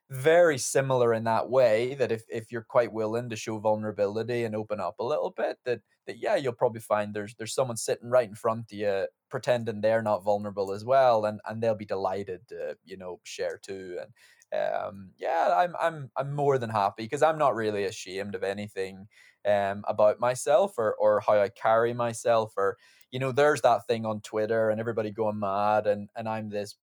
very similar in that way that if, if you're quite willing to show vulnerability and open up a little bit that that yeah you'll probably find there's there's someone sitting right in front of you pretending they're not vulnerable as well and and they'll be delighted to you know share too and um yeah i'm i'm i'm more than happy because i'm not really ashamed of anything um about myself or or how i carry myself or you know there's that thing on twitter and everybody going mad and and i'm this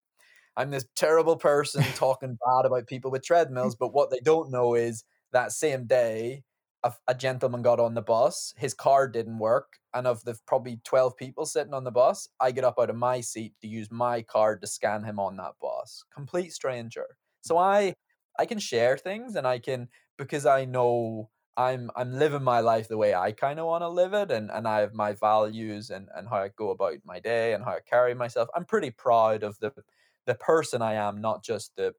I'm this terrible person (laughs) talking bad about people with treadmills, but what they don't know is that same day, a, a gentleman got on the bus, his car didn't work, and of the probably 12 people sitting on the bus, I get up out of my seat to use my card to scan him on that bus. Complete stranger. So I I can share things and I can because I know I'm I'm living my life the way I kind of want to live it and, and I have my values and, and how I go about my day and how I carry myself. I'm pretty proud of the the person I am, not just the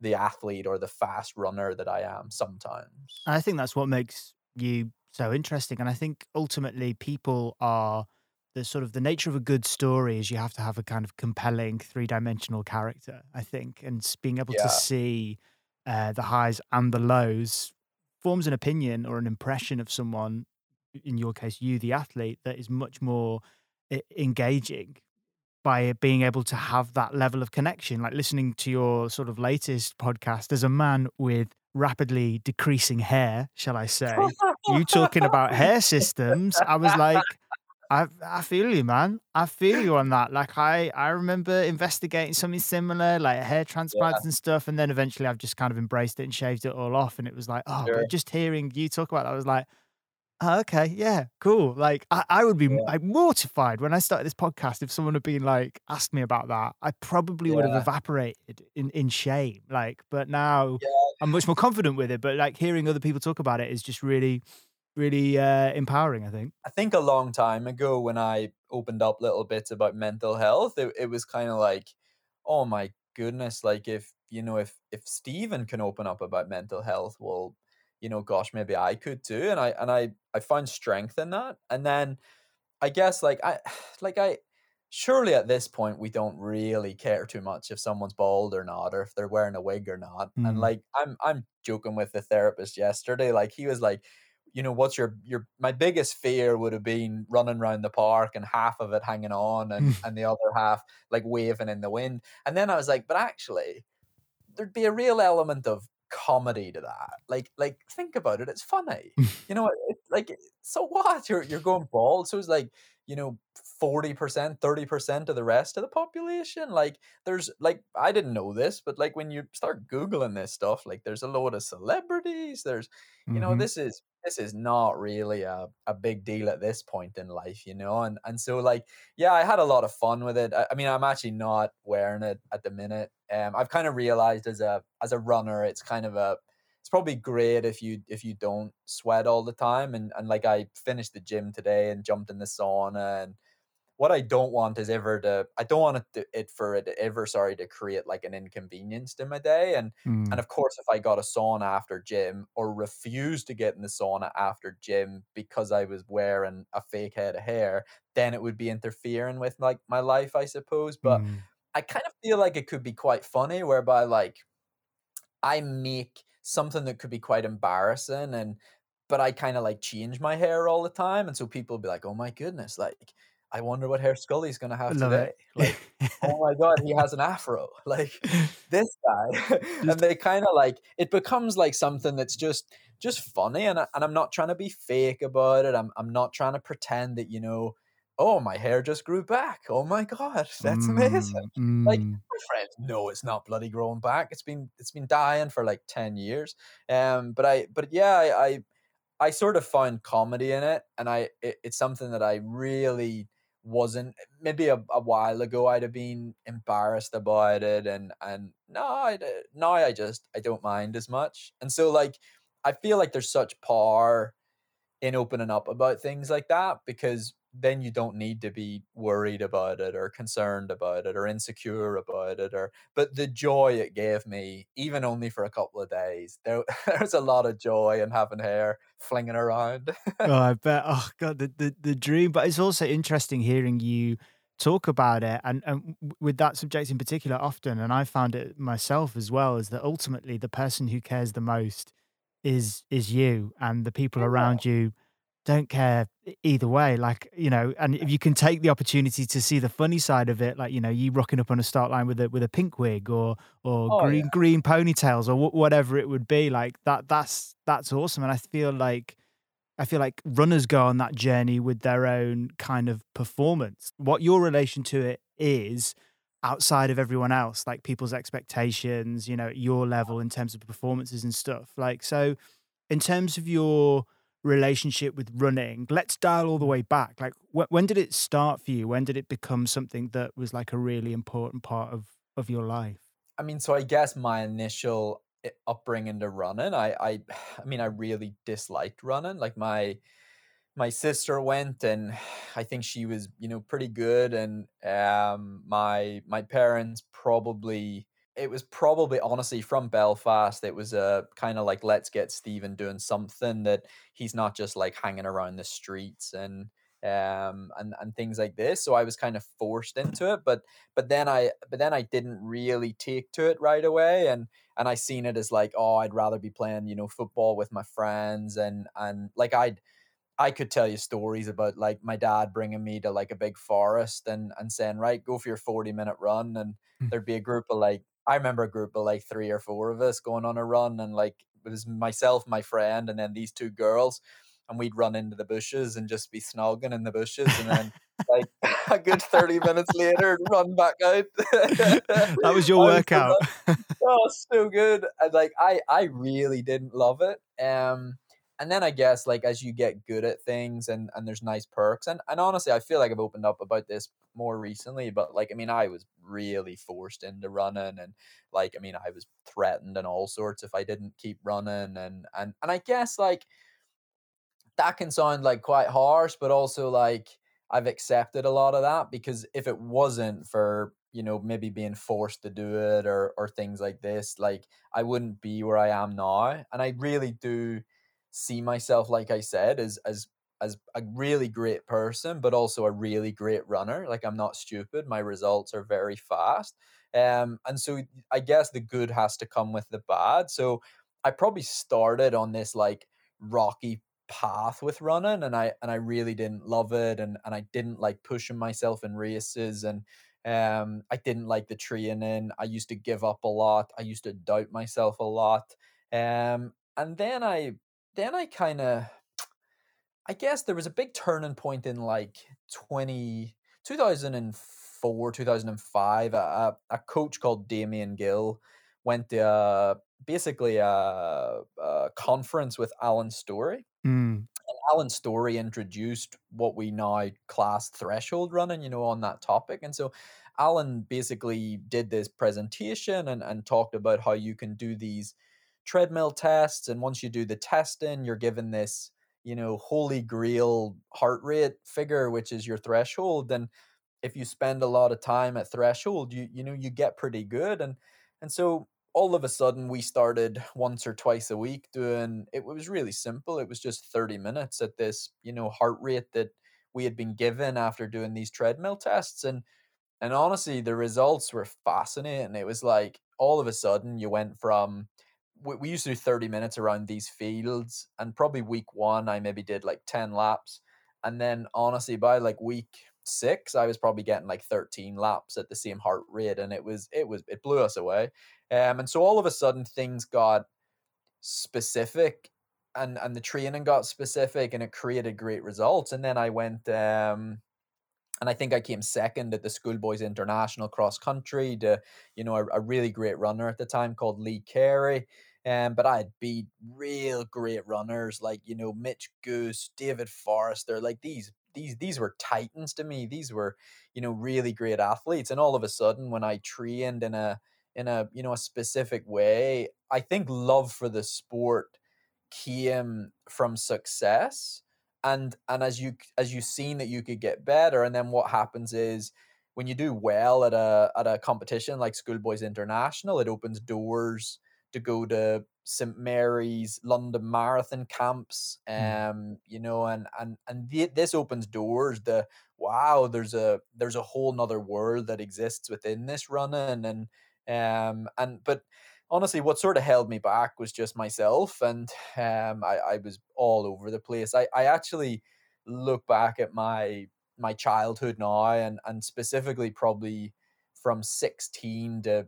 the athlete or the fast runner that I am sometimes. I think that's what makes you so interesting. And I think ultimately people are the sort of the nature of a good story is you have to have a kind of compelling three dimensional character, I think. And being able Yeah. to see uh, the highs and the lows forms an opinion or an impression of someone, in your case, you, the athlete, that is much more engaging by being able to have that level of connection, like listening to your sort of latest podcast as a man with rapidly decreasing hair, shall I say, you talking about hair (laughs) systems, I was like, I I feel you, man. I feel you on that. Like I I remember investigating something similar, like hair transplants and stuff, and then eventually I've just kind of embraced it and shaved it all off, and it was like, oh, Sure. but just hearing you talk about that, I was like. Oh, okay, yeah, cool. Like, I, I would be m- like, mortified when I started this podcast if someone had been like, asked me about that. I probably would have evaporated in, in shame. Like, but now I'm much more confident with it. But like, hearing other people talk about it is just really, really uh, empowering, I think. I think a long time ago when I opened up little bits about mental health, it, it was kind of like, oh my goodness, like if you know if if Stephen can open up about mental health, well, you know, gosh, maybe I could too. And I and I I found strength in that. And then I guess like I (sighs) like I surely at this point we don't really care too much if someone's bald or not or if they're wearing a wig or not. And Mm. like I'm I'm joking with the therapist yesterday. Like he was like, you know, what's your your my biggest fear would have been running around the park and half of it hanging on and (laughs) and the other half like waving in the wind. And then I was like, but actually, there'd be a real element of comedy to that. Like like think about it, it's funny. (laughs) you know, it, like so what? You're you're going bald. So it's like, you know, 40%, 30% of the rest of the population. Like there's like I didn't know this, but like when you start Googling this stuff, like there's a load of celebrities, there's you know, Mhm. this is this is not really a, a big deal at this point in life, you know? And and so like, yeah, I had a lot of fun with it. I, I mean, I'm actually not wearing it at the minute. Um I've kind of realized as a as a runner, it's kind of a it's probably great if you if you don't sweat all the time and and like I finished the gym today and jumped in the sauna and what I don't want is ever to I don't want it, to, it for it ever sorry to create like an inconvenience to my day and Mm. and of course if I got a sauna after gym or refused to get in the sauna after gym because I was wearing a fake head of hair then it would be interfering with like my life I suppose but Mm. I kind of feel like it could be quite funny whereby like I make something that could be quite embarrassing and but I kind of like change my hair all the time and so people be like oh my goodness like I wonder what hair Scully's gonna have love today. it. (laughs) like oh my god he has an afro. (laughs) Like this guy. (laughs) And they kind of like it becomes like something that's just just funny and, I, and I'm not trying to be fake about it I'm, I'm not trying to pretend that you know oh my hair just grew back. Oh my god that's amazing. Mm, like mm. my friends no it's not bloody growing back. It's been it's been dying for like 10 years. Um but i but yeah i i, I sort of found comedy in it and i it, it's something that i really wasn't maybe a, a while ago i'd have been embarrassed about it and and no I, now i just i don't mind as much. And so like i feel like there's such power in opening up about things like that because then you don't need to be worried about it or concerned about it or insecure about it or but the joy it gave me even only for a couple of days there (laughs) there's a lot of joy in having hair flinging around oh, (laughs) I bet. Oh god, the, the the dream. But it's also interesting hearing you talk about it and, and with that subject in particular often and i found it myself as well is that ultimately the person who cares the most is is you and the people around you don't care either way like you know and if you can take the opportunity to see the funny side of it like you know you rocking up on a start line with a with a pink wig or or Oh, green yeah. green ponytails or wh- whatever it would be like that that's that's awesome and i feel like I feel like runners go on that journey with their own kind of performance. What your relation to it is outside of everyone else, like people's expectations, you know, at your level in terms of performances and stuff. Like, so in terms of your relationship with running, let's dial all the way back. Like, wh- when did it start for you? When did it become something that was like a really important part of, of your life? I mean, so I guess my initial upbringing to running, I, I, (sighs) I mean, I really disliked running. Like my, my sister went, and (sighs) I think she was, you know, pretty good. And um, my my parents probably, it was probably honestly from Belfast. It was a kind of like let's get Stephen doing something that he's not just like hanging around the streets and um and and things like this so i was kind of forced into it but but then i but then i didn't really take to it right away and and i seen it as like oh i'd rather be playing you know football with my friends and and like i'd I could tell you stories about like my dad bringing me to like a big forest and and saying, right, go for your 40 minute run. And there'd be a group of like, I remember a group of like three or four of us going on a run and like it was myself, my friend, and then these two girls. And we'd run into the bushes and just be snogging in the bushes. And then like (laughs) a good 30 minutes later, run back out. (laughs) That was your workout. (laughs) oh, so good. And like I, I really didn't love it. Um, and then I guess like as you get good at things and and there's nice perks and and honestly I feel like I've opened up about this more recently but like I mean I was really forced into running and like I mean I was threatened and all sorts if I didn't keep running and and and I guess like that can sound like quite harsh but also like I've accepted a lot of that because if it wasn't for you know maybe being forced to do it or or things like this like I wouldn't be where I am now and I really do see myself like I said as as as a really great person but also a really great runner like I'm not stupid my results are very fast um and so I guess the good has to come with the bad so I probably started on this like rocky path with running and I and I really didn't love it and and I didn't like pushing myself in races and um I didn't like the training I used to give up a lot I used to doubt myself a lot um and then I then I kind of I guess there was a big turning point in like 20, 2004, 2005. A, a a coach called Damien Gill went to uh, basically a, a conference with Alan Storey. Mm. And Alan Storey introduced what we now class threshold running, you know, on that topic. And so Alan basically did this presentation and, and talked about how you can do these treadmill tests. And once you do the testing, you're given this, you know, holy grail heart rate figure, which is your threshold. And if you spend a lot of time at threshold, you you know, you get pretty good. And and so all of a sudden we started once or twice a week doing it was really simple. It was just 30 minutes at this, you know, heart rate that we had been given after doing these treadmill tests. And and honestly, the results were fascinating. It was like all of a sudden you went from we, we used to do 30 minutes around these fields, and probably week one, I maybe did like 10 laps. And then honestly, by like week six, I was probably getting like 13 laps at the same heart rate. And it was, it was, it blew us away. Um, and so all of a sudden things got specific and and the training got specific and it created great results. And then I went um and I think I came second at the Schoolboys International cross country to, you know, a, a really great runner at the time called Lee Carey. Um, but I'd beat real great runners like, you know, Mitch Goose, David Forrester, like these these these were titans to me. These were, you know, really great athletes. And all of a sudden when I trained in a in a, you know, a specific way, I think love for the sport came from success and and as you as you've seen that you could get better and then what happens is when you do well at a at a competition like schoolboys international it opens doors to go to st mary's london marathon camps um you know and and and the, this opens doors the wow there's a there's a whole nother world that exists within this running and um and but honestly what sort of held me back was just myself and um i, I was all over the place. I, I actually look back at my my childhood now and and specifically probably from 16 to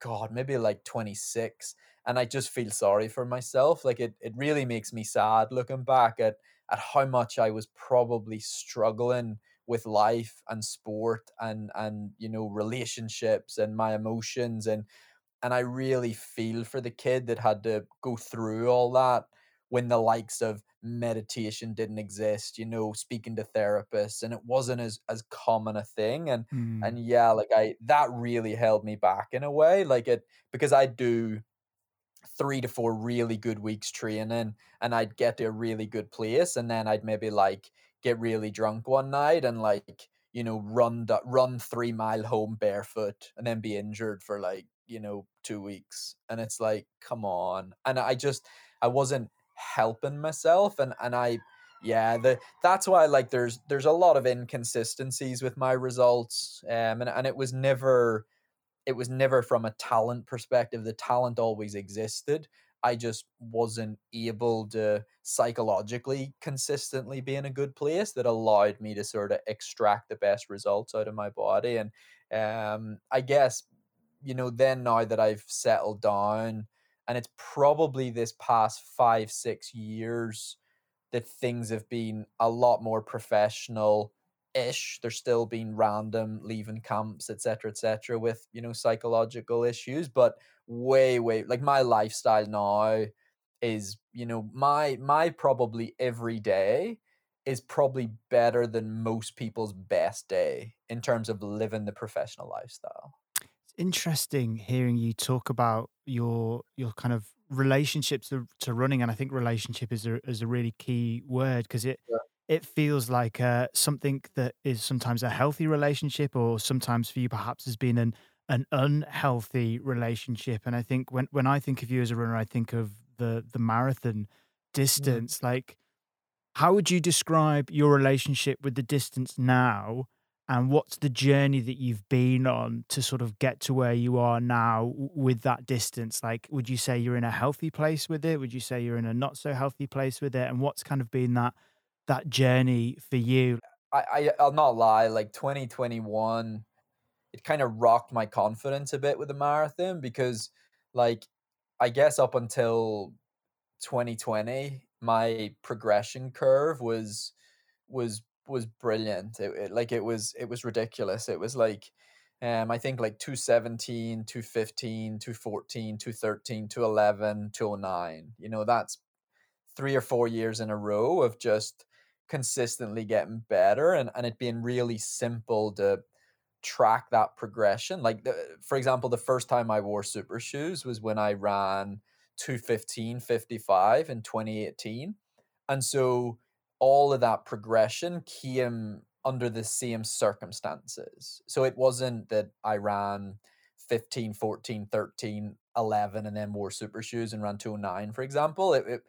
god maybe like 26 and i just feel sorry for myself like it, it really makes me sad looking back at at how much i was probably struggling with life and sport and and you know relationships and my emotions and and I really feel for the kid that had to go through all that when the likes of meditation didn't exist, you know, speaking to therapists and it wasn't as as common a thing and Mm. and yeah, like I that really held me back in a way, like it because I do 3 to 4 really good weeks training and I'd get to a really good place and then I'd maybe like get really drunk one night and like you know run run 3 mile home barefoot and then be injured for like you know 2 weeks and it's like come on and I just I wasn't helping myself and and I yeah the that's why like there's there's a lot of inconsistencies with my results um and, and it was never it was never from a talent perspective. The talent always existed. I just wasn't able to psychologically consistently be in a good place that allowed me to sort of extract the best results out of my body. And um, I guess, you know, then now that I've settled down, and it's probably this past five, six years that things have been a lot more professional ish there's still been random leaving camps etc etc with you know psychological issues but way way like my lifestyle now is you know my my probably every day is probably better than most people's best day in terms of living the professional lifestyle interesting hearing you talk about your your kind of relationships to, to running, and I think relationship is a is a really key word because it Yeah. it feels like uh, something that is sometimes a healthy relationship, or sometimes for you perhaps has been an an unhealthy relationship. And I think when when I think of you as a runner, I think of the the marathon distance. Like, how would you describe your relationship with the distance now? And what's the journey that you've been on to sort of get to where you are now with that distance? Like, would you say you're in a healthy place with it? Would you say you're in a not so healthy place with it? And what's kind of been that that journey for you? I, I I'll not lie, like 2021, it kind of rocked my confidence a bit with the marathon because like I guess up until 2020, my progression curve was was was brilliant. It, it- like it was it was ridiculous. It was like um I think like 217, 215, 214, 213, 211, 209. You know, that's three or four years in a row of just consistently getting better and, and it being really simple to track that progression. Like, the, for example, the first time I wore super shoes was when I ran 215.55 in 2018. And so all of that progression came under the same circumstances. So it wasn't that I ran 15, 14, 13, 11, and then wore super shoes and ran 209, for example. It, it,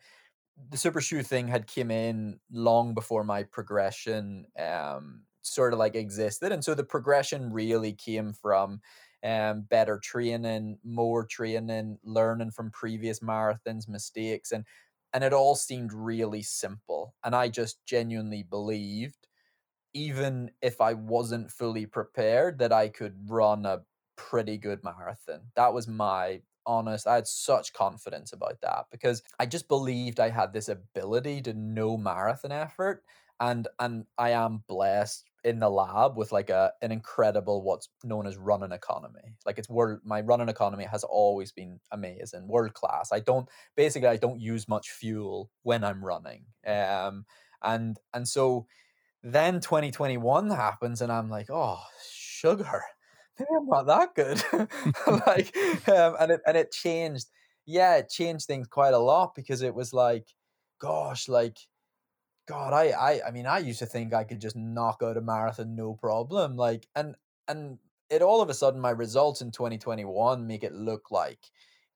the super shoe thing had came in long before my progression um sort of like existed and so the progression really came from um better training more training learning from previous marathons mistakes and and it all seemed really simple and i just genuinely believed even if i wasn't fully prepared that i could run a pretty good marathon. That was my honest i had such confidence about that because i just believed i had this ability to know marathon effort and and i am blessed in the lab with like a an incredible what's known as running economy like it's world my running economy has always been amazing world class i don't basically i don't use much fuel when i'm running um and and so then 2021 happens and i'm like oh sugar (laughs) maybe I'm not that good. (laughs) (laughs) like, um, and it and it changed. Yeah, it changed things quite a lot because it was like, gosh, like, God, I, I, I mean, I used to think I could just knock out a marathon no problem. Like, and and it all of a sudden, my results in 2021 make it look like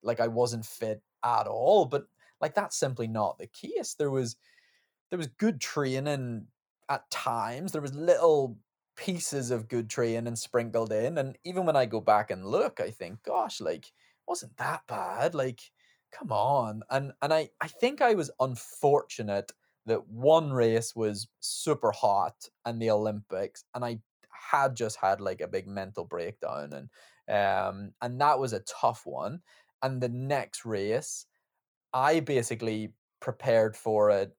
like I wasn't fit at all. But like that's simply not the case. There was there was good training at times. There was little pieces of good training sprinkled in, and even when I go back and look, I think, gosh, like wasn't that bad. Like, come on. And and I I think I was unfortunate that one race was super hot and the Olympics, and I had just had like a big mental breakdown, and um and that was a tough one. And the next race, I basically prepared for it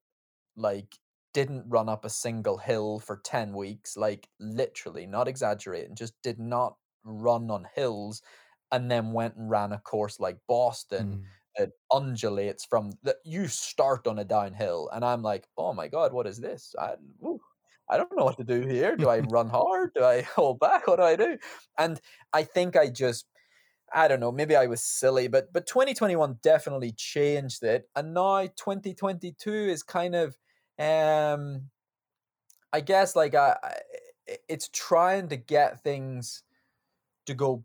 like didn't run up a single hill for 10 weeks like literally not exaggerating just did not run on hills and then went and ran a course like Boston Mm. That undulates from that you start on a downhill and I'm like oh my god what is this? I I don't know what to do here. Do I run hard? Do I (laughs) hold back? What do I do? And I think I just I don't know, maybe I was silly, but but 2021 definitely changed it. And now 2022 is kind of um I guess like I i- it's trying to get things to go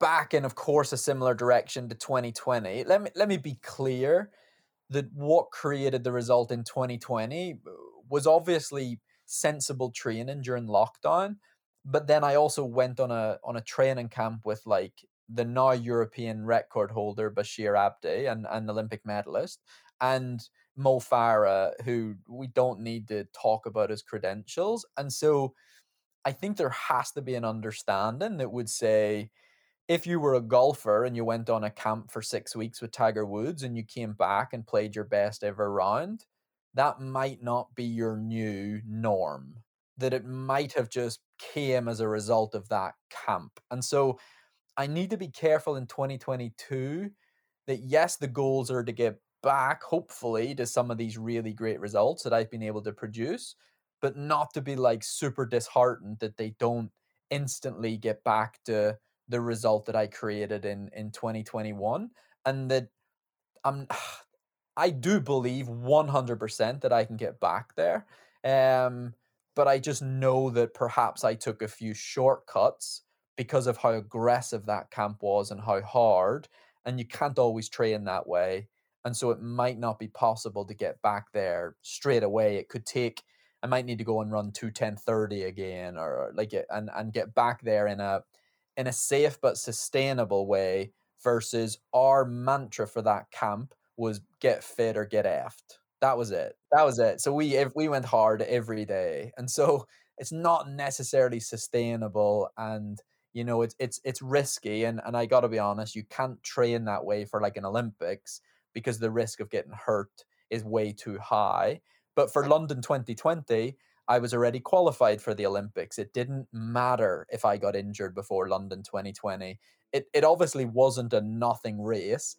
back in of course a similar direction to 2020. Let me let me be clear that what created the result in 2020 uh, was obviously sensible training during lockdown but then I also went on a on a training camp with like the now European record holder Bashir Abdi and an Olympic medalist and Mo Farah who we don't need to talk about his credentials and so I think there has to be an understanding that would say if you were a golfer and you went on a camp for six weeks with Tiger Woods and you came back and played your best ever round, that might not be your new norm. That it might have just came as a result of that camp. And so I need to be careful in 2022 that yes, the goals are to get back, hopefully, to some of these really great results that I've been able to produce, but not to be like super disheartened that they don't instantly get back to the result that I created in in 2021 and that I'm (sighs) I do believe 100% that I can get back there. Um but I just know that perhaps I took a few shortcuts because of how aggressive that camp was and how hard and you can't always train that way and so it might not be possible to get back there straight away it could take I might need to go and run 21030 again or like it and and get back there in a in a safe but sustainable way versus our mantra for that camp was get fit or get effed. That was it. That was it. So we if we went hard every day. And so it's not necessarily sustainable and you know it's it's it's risky and and I got to be honest you can't train that way for like an Olympics because the risk of getting hurt is way too high. But for London 2020 I was already qualified for the Olympics. It didn't matter if I got injured before London 2020. It it obviously wasn't a nothing race,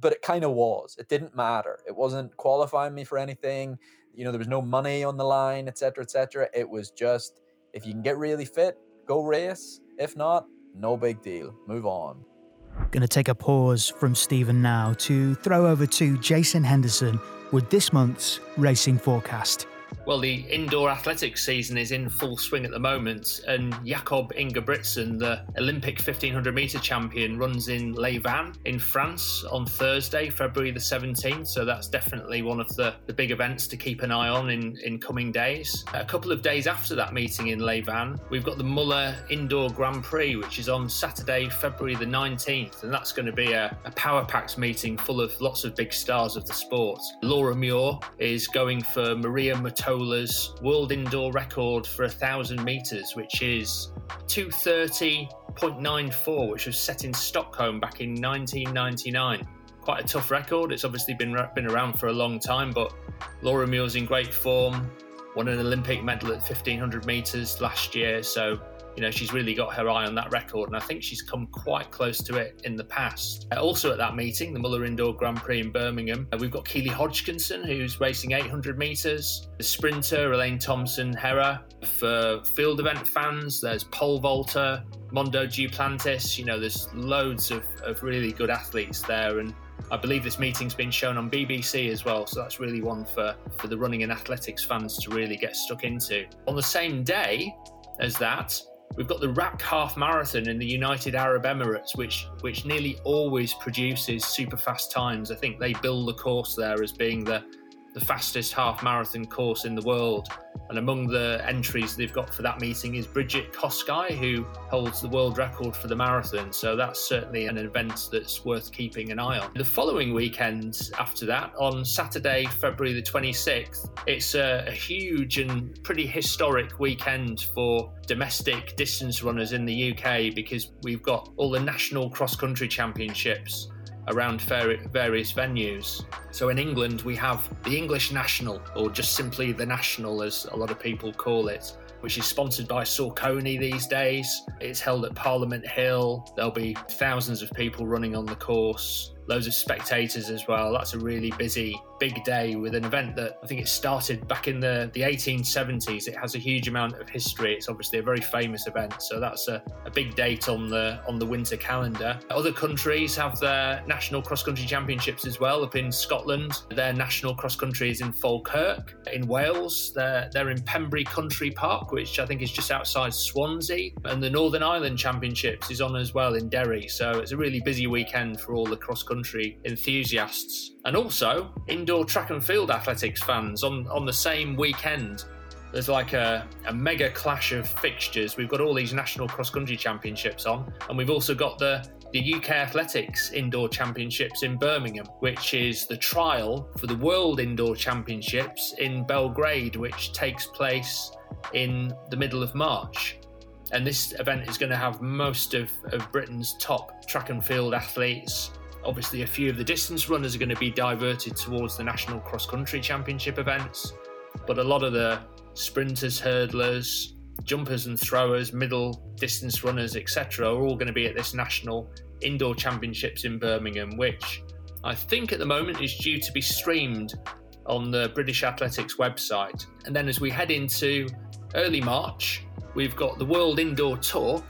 but it kind of was. It didn't matter. It wasn't qualifying me for anything. You know, there was no money on the line, etc., etc. It was just if you can get really fit, go race. If not, no big deal. Move on. Going to take a pause from Stephen now to throw over to Jason Henderson with this month's racing forecast. Well, the indoor athletics season is in full swing at the moment, and Jakob Ingebrigtsen, the Olympic 1500 metre champion, runs in Liévin in France on Thursday, February the 17th. So that's definitely one of the, the big events to keep an eye on in, in coming days. A couple of days after that meeting in Liévin, we've got the Muller Indoor Grand Prix, which is on Saturday, February the 19th, and that's going to be a, a power packed meeting full of lots of big stars of the sport. Laura Muir is going for Maria Mutola's world indoor record for a thousand meters, which is 230.94, which was set in Stockholm back in 1999. Quite a tough record. It's obviously been been around for a long time, but Laura Muir's in great form. Won an Olympic medal at 1500 meters last year, so you know she's really got her eye on that record, and I think she's come quite close to it in the past. Uh, also at that meeting, the Muller Indoor Grand Prix in Birmingham, uh, we've got Keely Hodgkinson who's racing 800 meters. The sprinter Elaine Thompson Herah. For field event fans, there's pole vaulter Mondo Duplantis. You know, there's loads of, of really good athletes there, and I believe this meeting's been shown on BBC as well, so that's really one for, for the running and athletics fans to really get stuck into. On the same day as that, we've got the RAK Half Marathon in the United Arab Emirates, which which nearly always produces super fast times. I think they build the course there as being the the fastest half marathon course in the world. And among the entries they've got for that meeting is Brigid Kosgei, who holds the world record for the marathon. So that's certainly an event that's worth keeping an eye on. The following weekend after that, on Saturday, February the 26th, it's a, a huge and pretty historic weekend for domestic distance runners in the UK because we've got all the national cross country championships around various venues. So in England, we have the English National, or just simply the National, as a lot of people call it, which is sponsored by Saucony these days. It's held at Parliament Hill. There'll be thousands of people running on the course loads of spectators as well. That's a really busy, big day with an event that I think it started back in the, the 1870s. It has a huge amount of history. It's obviously a very famous event, so that's a, a big date on the on the winter calendar. Other countries have their national cross country championships as well. Up in Scotland, their national cross country is in Falkirk. In Wales, they're they're in Pembrey Country Park, which I think is just outside Swansea. And the Northern Ireland Championships is on as well in Derry. So it's a really busy weekend for all the cross country enthusiasts and also indoor track and field athletics fans on, on the same weekend. There's like a, a mega clash of fixtures. We've got all these national cross country championships on, and we've also got the the UK Athletics Indoor Championships in Birmingham, which is the trial for the World Indoor Championships in Belgrade, which takes place in the middle of March. And this event is going to have most of, of Britain's top track and field athletes Obviously, a few of the distance runners are going to be diverted towards the National Cross Country Championship events, but a lot of the sprinters, hurdlers, jumpers and throwers, middle distance runners, etc., are all going to be at this National Indoor Championships in Birmingham, which I think at the moment is due to be streamed on the British Athletics website. And then as we head into early March, we've got the World Indoor Tour,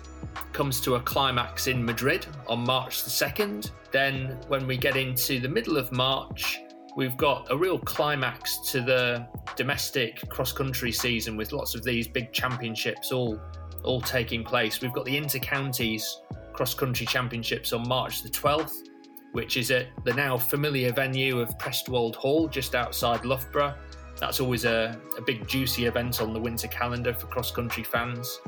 comes to a climax in Madrid on March the 2nd. Then, when we get into the middle of March, we've got a real climax to the domestic cross country season with lots of these big championships all all taking place. We've got the inter counties cross country championships on March the 12th, which is at the now familiar venue of Prestwold Hall just outside Loughborough. That's always a, a big juicy event on the winter calendar for cross country fans.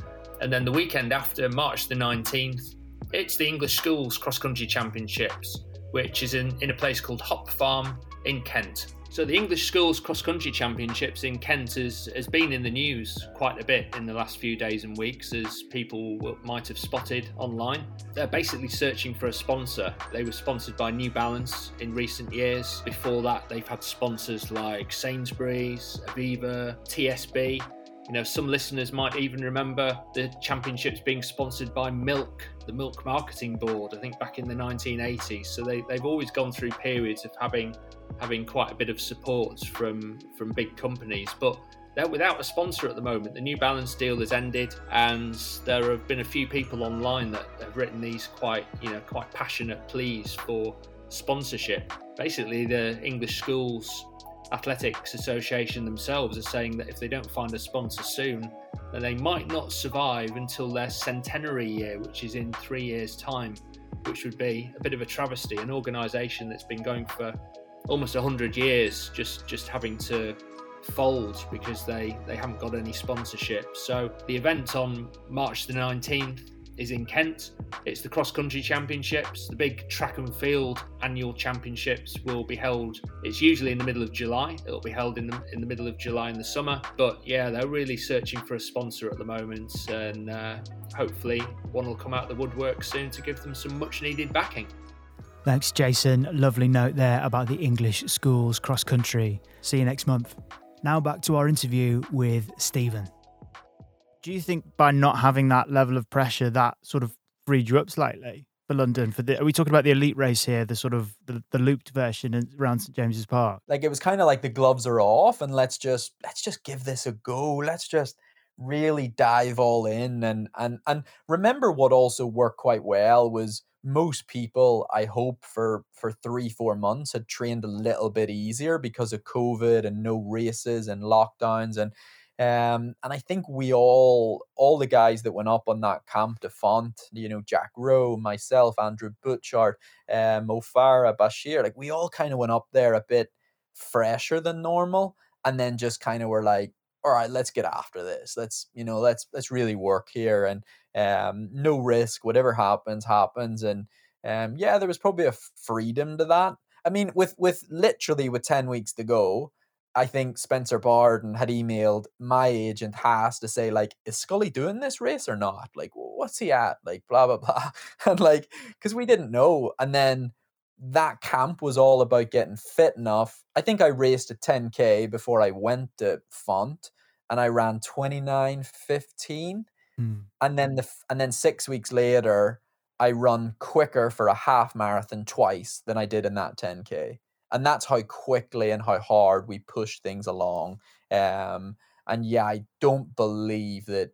And then the weekend after, March the 19th, it's the English Schools Cross Country Championships, which is in, in a place called Hop Farm in Kent. So the English Schools Cross Country Championships in Kent has, has been in the news quite a bit in the last few days and weeks, as people might have spotted online. They're basically searching for a sponsor. They were sponsored by New Balance in recent years. Before that, they've had sponsors like Sainsbury's, Aviva, TSB, you know, some listeners might even remember the championships being sponsored by Milk, the Milk Marketing Board, I think back in the 1980s. So they, they've always gone through periods of having having quite a bit of support from from big companies. But they're without a sponsor at the moment. The New Balance deal has ended, and there have been a few people online that have written these quite, you know, quite passionate pleas for sponsorship. Basically, the English schools Athletics Association themselves are saying that if they don't find a sponsor soon, then they might not survive until their centenary year, which is in three years' time, which would be a bit of a travesty. An organisation that's been going for almost 100 years, just just having to fold because they they haven't got any sponsorship. So the event on March the 19th is in Kent. It's the cross country championships. The big track and field annual championships will be held. It's usually in the middle of July. It'll be held in the in the middle of July in the summer. But yeah, they're really searching for a sponsor at the moment, and uh, hopefully one will come out of the woodwork soon to give them some much needed backing. Thanks, Jason. Lovely note there about the English schools cross country. See you next month. Now back to our interview with Stephen. Do you think by not having that level of pressure, that sort of freed you up slightly for London? For the, are we talking about the elite race here, the sort of the, the looped version around St James's Park? Like it was kind of like the gloves are off, and let's just let's just give this a go. Let's just really dive all in and and and remember what also worked quite well was most people i hope for for three four months had trained a little bit easier because of covid and no races and lockdowns and um, and I think we all, all the guys that went up on that camp de Font, you know, Jack Rowe, myself, Andrew Butchart, um, Mo Bashir, like we all kind of went up there a bit fresher than normal, and then just kind of were like, all right, let's get after this. Let's, you know, let's let's really work here, and um, no risk. Whatever happens, happens, and um, yeah, there was probably a freedom to that. I mean, with with literally with ten weeks to go, I think Spencer Barden had emailed my agent Haas to say like, is Scully doing this race or not? Like, what's he at? Like, blah blah (laughs) blah, and like, because we didn't know. And then that camp was all about getting fit enough. I think I raced a 10k before I went to Font, and I ran 29:15, Hmm. and then the and then six weeks later, I run quicker for a half marathon twice than I did in that 10k and that's how quickly and how hard we push things along. Um, and yeah, I don't believe that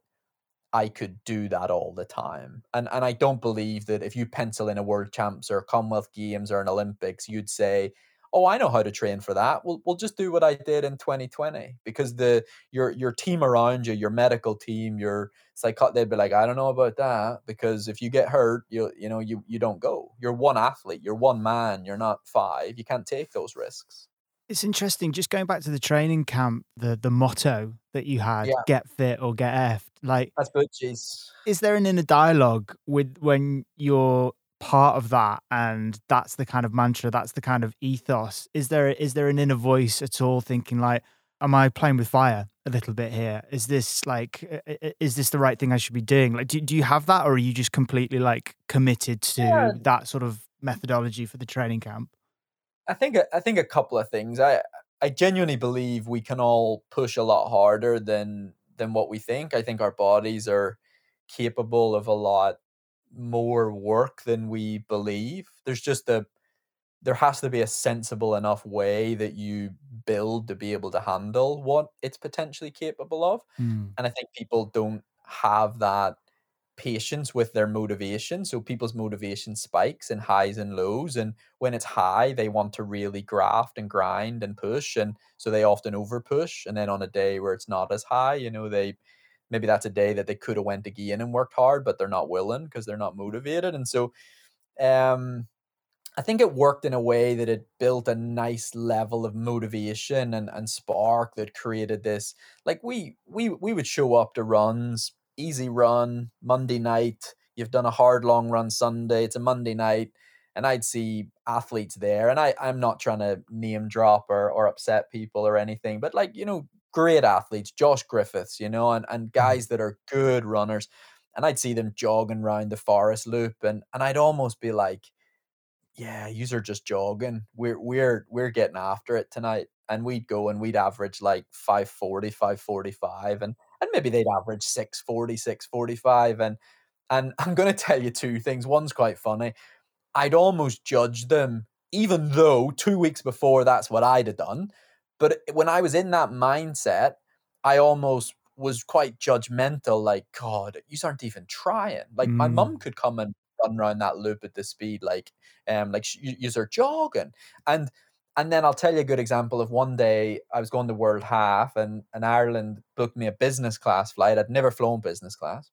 I could do that all the time. And and I don't believe that if you pencil in a World Champs or Commonwealth Games or an Olympics, you'd say, "Oh, I know how to train for that. We'll we'll just do what I did in 2020." Because the your your team around you, your medical team, your psycho, they'd be like, "I don't know about that," because if you get hurt, you you know you you don't go. You're one athlete. You're one man. You're not five. You can't take those risks. It's interesting. Just going back to the training camp, the the motto that you had, Yeah. "Get fit or get effed." Like, That's Butchie's. is there an inner dialogue with when you're part of that, and that's the kind of mantra, that's the kind of ethos? Is there is there an inner voice at all, thinking like, "Am I playing with fire a little bit here? Is this like, i- i- is this the right thing I should be doing?" Like, do do you have that, or are you just completely like committed to Yeah. that sort of methodology for the training camp? I think i think a couple of things. I I genuinely believe we can all push a lot harder than than what we think. I think our bodies are capable of a lot more work than we believe. There's just a there has to be a sensible enough way that you build to be able to handle what it's potentially capable of. Hmm. And I think people don't have that patience with their motivation. So people's motivation spikes in highs and lows. And when it's high, they want to really graft and grind and push. And so they often over push. And then on a day where it's not as high, you know, they maybe that's a day that they could have went again and worked hard, but they're not willing because they're not motivated. And so um I think it worked in a way that it built a nice level of motivation and, and spark that created this. Like we we we would show up to runs, easy run, Monday night. You've done a hard long run Sunday. It's a Monday night, and I'd see athletes there. And I I'm not trying to name drop or or upset people or anything, but like you know, great athletes, Josh Griffiths, you know, and and mm-hmm. guys that are good runners. And I'd see them jogging around the forest loop, and and I'd almost be like yeah, yous are just jogging. We're we're we're getting after it tonight. And we'd go and we'd average like 540, 545 and and maybe they'd average 640, 645 and and (laughs) I'm going to tell you two things. One's quite funny. I'd almost judge them even though 2 weeks before that's what I'd have done. But when I was in that mindset, I almost was quite judgmental like god, you aren't even trying. Like my Mm. mum could come and run around that loop at the speed like um like you are jogging. And and then I'll tell you a good example of one day I was going to World Half and and Ireland booked me a business class flight. I'd never flown business class.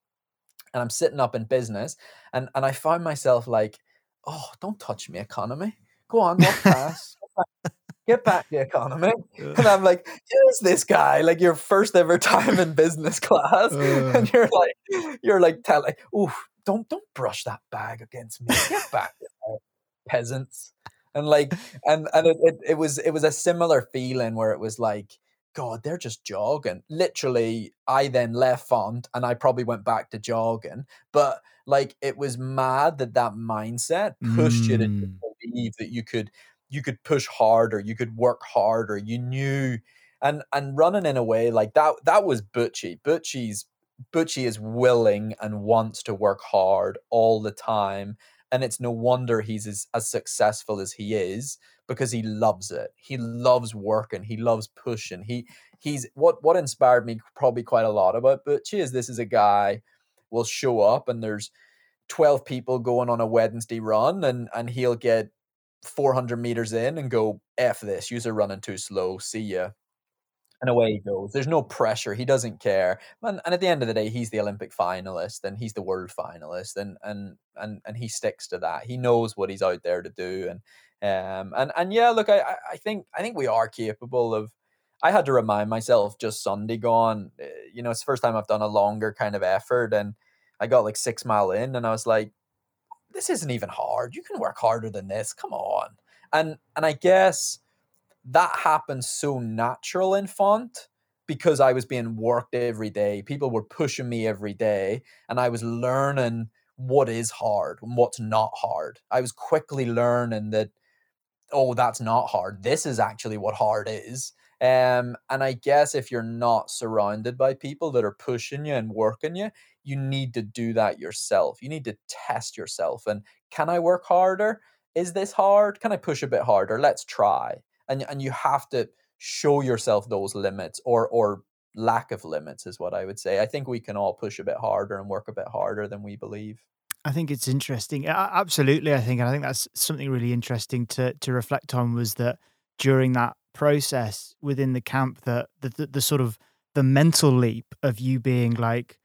And I'm sitting up in business and and I found myself like oh don't touch me economy. Go on what class (laughs) get back to economy. And I'm like who's this guy? Like your first ever time in business class. And you're like you're like telling ooh don't don't brush that bag against me. Get back peasants. And like and and it, it, it was it was a similar feeling where it was like god they're just jogging. Literally i then left font and i probably went back to jogging. But like it was mad that that mindset pushed you to Mm. believe that you could you could push harder you could work harder you knew and and running in a way like that that was butchie. Butchie's butchie is willing and wants to work hard all the time and it's no wonder he's as, as successful as he is because he loves it. He loves working. He loves pushing. He he's what what inspired me probably quite a lot about butchie is this is a guy will show up and there's 12 people going on a Wednesday run and and he'll get 400 meters in and go f this you're running too slow see ya. And away he goes there's no pressure he doesn't care and, and at the end of the day he's the olympic finalist and he's the world finalist and and and and he sticks to that he knows what he's out there to do and um and and yeah look i I- think i think we are capable of i had to remind myself just sunday gone uh, you know it's the first time i've done a longer kind of effort and i got like six mile in and i was like this isn't even hard. You can work harder than this. Come on. And and I guess that happens so natural in font because I was being worked every day. People were pushing me every day and I was learning what is hard and what's not hard. I was quickly learning that oh that's not hard. This is actually what hard is. Um and I guess if you're not surrounded by people that are pushing you and working you, you need to do that yourself. You need to test yourself. And can I work harder? Is this hard? Can I push a bit harder? Let's try. And and you have to show yourself those limits or or lack of limits is what I would say. I think we can all push a bit harder and work a bit harder than we believe. I think it's interesting. Absolutely, I think, and I think that's something really interesting to to reflect on was that during that process within the camp, that the, the, the sort of the mental leap of you being like,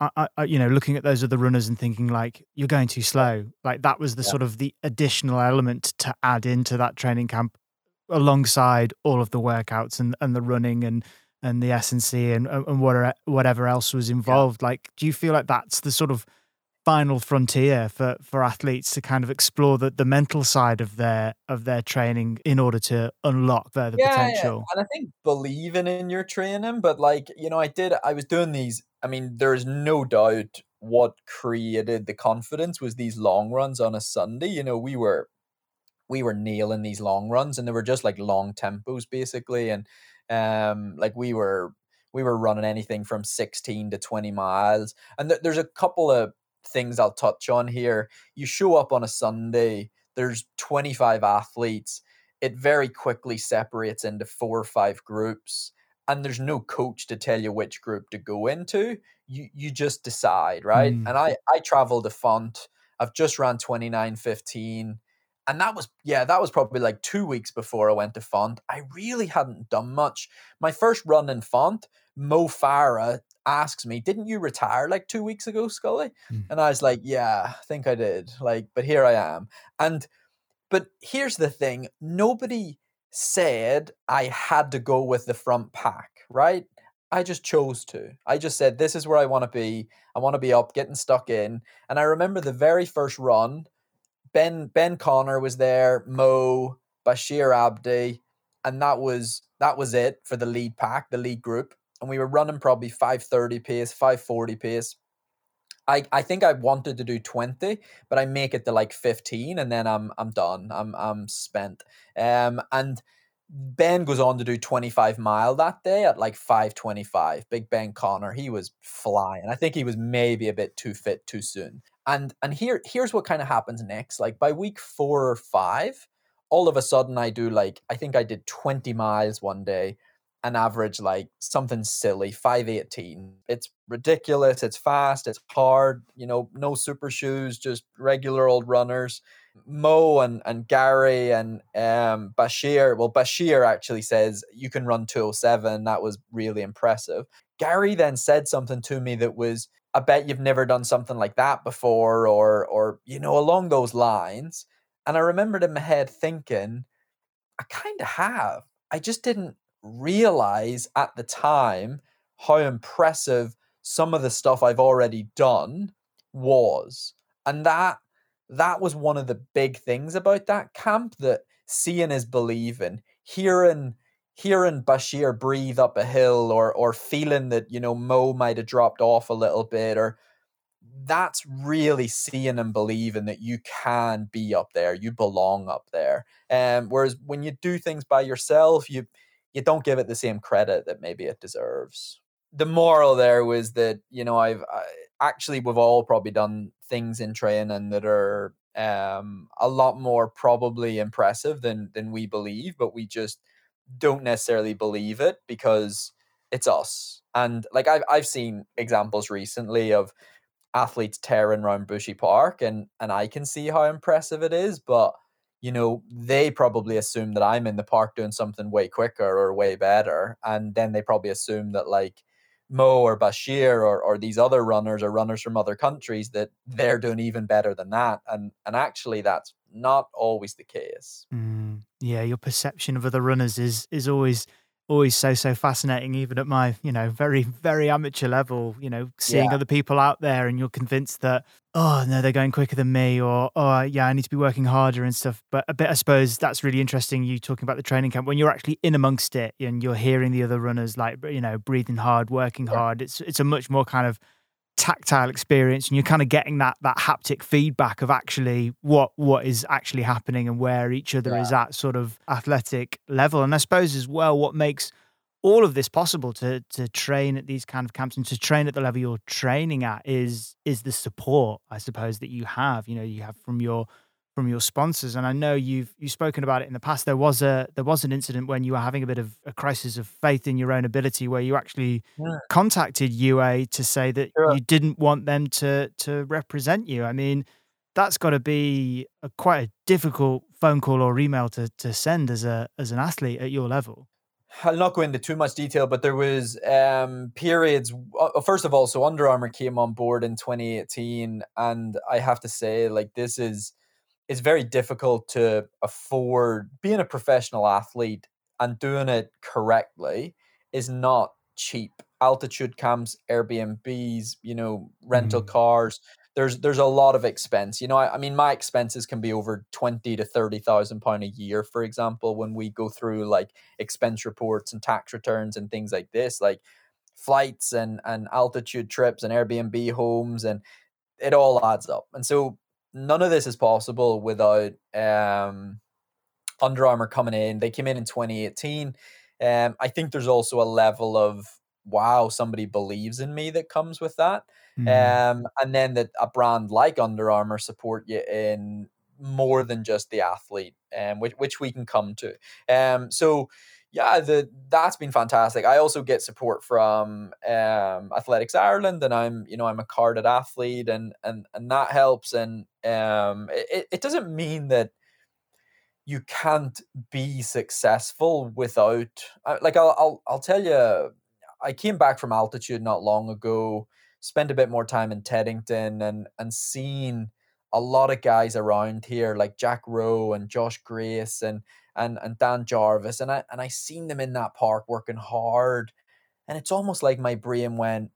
I, I, you know, looking at those other runners and thinking like you're going too slow. Like that was the Yeah. sort of the additional element to add into that training camp alongside all of the workouts and, and the running and and the S and C and and whatever whatever else was involved. Like, do you feel like that's the sort of final frontier for for athletes to kind of explore the, the mental side of their of their training in order to unlock further potential? And I think believing in your training, but like, you know, I did, I was doing these. I mean, there's no doubt what created the confidence was these long runs on a Sunday. You know, we were, we were nailing these long runs and they were just like long tempos basically. And, um, like we were, we were running anything from 16 to 20 miles. And th- there's a couple of things I'll touch on here. You show up on a Sunday, there's 25 athletes. It very quickly separates into four or five groups, and there's no coach to tell you which group to go into. You you just decide, right? Mm. And I I traveled to Font. I've just ran 29:15. And that was, yeah, that was probably like two weeks before I went to Font. I really hadn't done much. My first run in Font, Mo Farah asks me, Didn't you retire like two weeks ago, Scully? Hmm. And I was like, Yeah, I think I did. Like, but here I am. And, but here's the thing nobody said I had to go with the front pack, right? I just chose to. I just said, This is where I want to be. I want to be up, getting stuck in. And I remember the very first run, Ben Ben Connor was there, Mo, Bashir Abdi, and that was that was it for the lead pack, the lead group. And we were running probably 530 pace, 540 pace. I, I think I wanted to do 20, but I make it to like 15 and then I'm I'm done. I'm I'm spent. Um and Ben goes on to do 25 mile that day at like 525. Big Ben Connor, he was flying. I think he was maybe a bit too fit too soon. And and here here's what kind of happens next. Like by week 4 or 5, all of a sudden I do like I think I did 20 miles one day and average like something silly 518 it's ridiculous it's fast it's hard you know no super shoes just regular old runners. Mo and, and gary and um, bashir well bashir actually says you can run 207 that was really impressive. Gary then said something to me that was i bet you've never done something like that before or or you know along those lines. And i remembered in my head thinking i kind of have. I just didn't realize at the time how impressive some of the stuff I've already done was. And that that was one of the big things about that camp that seeing is believing, hearing hearing Bashir breathe up a hill or or feeling that, you know, Mo might have dropped off a little bit or that's really seeing and believing that you can be up there, you belong up there. Um, whereas when you do things by yourself, you you don't give it the same credit that maybe it deserves. The moral there was that you know I've I, actually we've all probably done things in training that are um a lot more probably impressive than than we believe, but we just don't necessarily believe it because it's us. And like I've I've seen examples recently of athletes tearing around Bushy Park, and and I can see how impressive it is, but you know, they probably assume that I'm in the park doing something way quicker or way better. And then they probably assume that like Mo or Bashir or, or these other runners or runners from other countries that they're doing even better than that. And and actually that's not always the case. Mm, yeah, your perception of other runners is is always always so so fascinating even at my you know very very amateur level you know seeing Yeah. other people out there and you're convinced that oh no they're going quicker than me or oh yeah i need to be working harder and stuff but a bit i suppose that's really interesting you talking about the training camp when you're actually in amongst it and you're hearing the other runners like you know breathing hard working hard it's it's a much more kind of tactile experience and you're kind of getting that that haptic feedback of actually what what is actually happening and where each other is at sort of athletic level. And i suppose as well what makes all of this possible to to train at these kind of camps and to train at the level you're training at is is the support i suppose that you have. You know you have from your from your sponsors and i know you've you've spoken about it in the past there was a there was an incident when you were having a bit of a crisis of faith in your own ability where you actually Yeah. contacted ua to say that Sure. you didn't want them to to represent you i mean that's got to be a, quite a difficult phone call or email to to send as a as an athlete at your level I'll not go into too much detail, but there was um, periods. uh, First of all, so Under Armour came on board in 2018, and I have to say, like this is it's very difficult to afford being a professional athlete and doing it correctly is not cheap. Altitude camps, Airbnbs, you know, rental mm-hmm. cars. There's there's a lot of expense. You know, I, I mean, my expenses can be over twenty to thirty thousand pound a year, for example, when we go through like expense reports and tax returns and things like this, like flights and and altitude trips and Airbnb homes, and it all adds up. And so none of this is possible without um Under Armour coming in. They came in in 2018. Um, I think there's also a level of wow, somebody believes in me that comes with that. Um, and then that a brand like Under Armour support you in more than just the athlete, um, which which we can come to. Um, so yeah, the that's been fantastic. I also get support from um, Athletics Ireland, and I'm you know I'm a carded athlete, and and and that helps. And um, it it doesn't mean that you can't be successful without uh, like I'll, I'll I'll tell you I came back from altitude not long ago spent a bit more time in Teddington and and seen a lot of guys around here like Jack Rowe and Josh Grace and and and Dan Jarvis and I and I seen them in that park working hard and it's almost like my brain went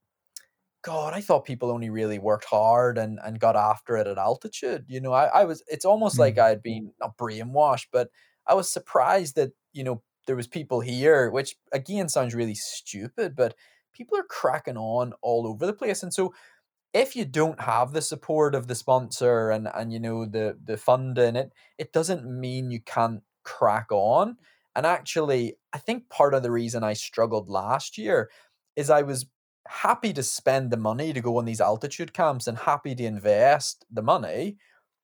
God, I thought people only really worked hard and, and got after it at altitude. You know, I, I was it's almost like mm. I had been not brainwashed, but I was surprised that, you know, there was people here, which again sounds really stupid, but people are cracking on all over the place. And so if you don't have the support of the sponsor and, and you know the the funding, it it doesn't mean you can't crack on. And actually, I think part of the reason I struggled last year is I was happy to spend the money to go on these altitude camps and happy to invest the money,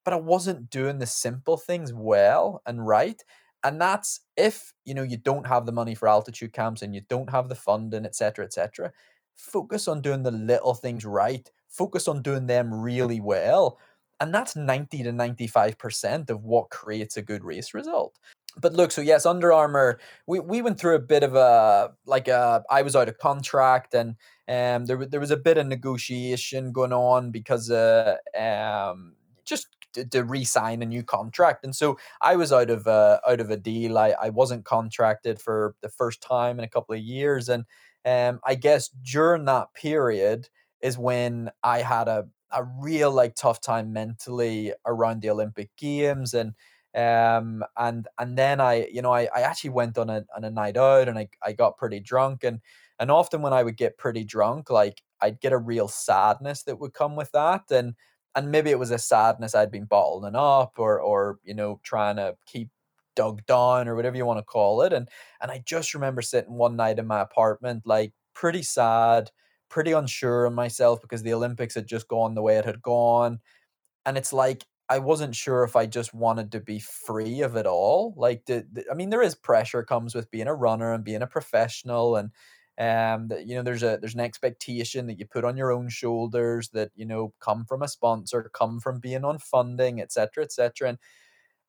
but I wasn't doing the simple things well and right. And that's if you know you don't have the money for altitude camps and you don't have the funding, etc., etc. Focus on doing the little things right. Focus on doing them really well. And that's 90 to 95% of what creates a good race result. But look, so yes, Under Armour, we, we went through a bit of a like a I was out of contract and um there there was a bit of negotiation going on because uh um just to, to re-sign a new contract. And so I was out of uh, out of a deal. I, I wasn't contracted for the first time in a couple of years. And um I guess during that period is when I had a a real like tough time mentally around the Olympic Games and um and and then i you know i, I actually went on a on a night out and I, I got pretty drunk and and often when i would get pretty drunk like i'd get a real sadness that would come with that and and maybe it was a sadness i'd been bottling up or or you know trying to keep dug down or whatever you want to call it and and i just remember sitting one night in my apartment like pretty sad pretty unsure of myself because the olympics had just gone the way it had gone and it's like I wasn't sure if I just wanted to be free of it all. Like, the, the- I mean, there is pressure comes with being a runner and being a professional, and um that you know there's a there's an expectation that you put on your own shoulders that you know come from a sponsor come from being on funding etc etc and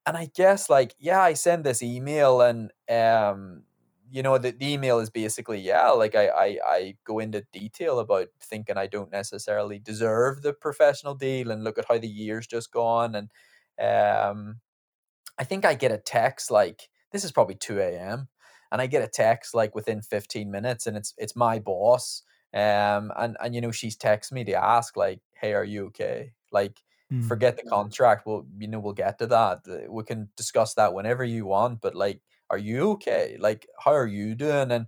and i guess like yeah i send this email and um you know the, the email is basically yeah like I, I i go into detail about thinking i don't necessarily deserve the professional deal and look at how the year's just gone and um i think i get a text like this is probably 2 a.m and i get a text like within 15 minutes and it's it's my boss um and and you know she's texting me to ask like hey are you okay like Mm. forget the contract well you know we'll get to that Uh, we can discuss that whenever you want but like are you okay? Like how are you doing? And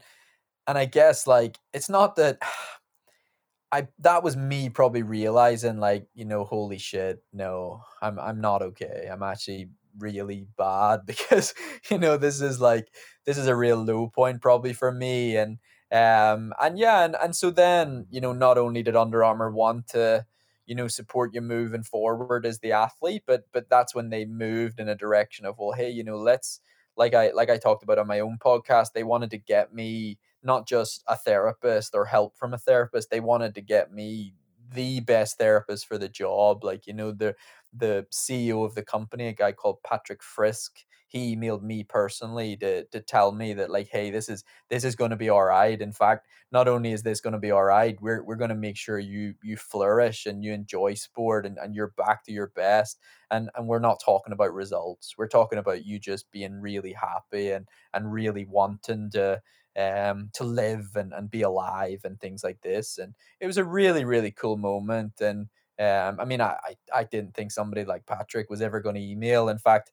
and i guess like it's not that (sighs) i that was me probably realizing like you know holy shit no i'm i'm not okay. I'm actually really bad (laughs) because you know this is like this is a real low point probably for me. And um and yeah and, and so then you know not only did Under Armour want to you know support you moving forward as the athlete but but that's when they moved in a direction of well hey you know let's like I like I talked about on my own podcast they wanted to get me not just a therapist or help from a therapist they wanted to get me the best therapist for the job like you know the the CEO of the company a guy called Patrick Frisk he emailed me personally to to tell me that like hey this is this is going to be all right in fact not only is this going to be all right we're we're going to make sure you you flourish and you enjoy sport and, and you're back to your best and and we're not talking about results. We're talking about you just being really happy and and really wanting to um to live and, and be alive and things like this and it was a really really cool moment and um i mean i i, I didn't think somebody like patrick was ever going to email in fact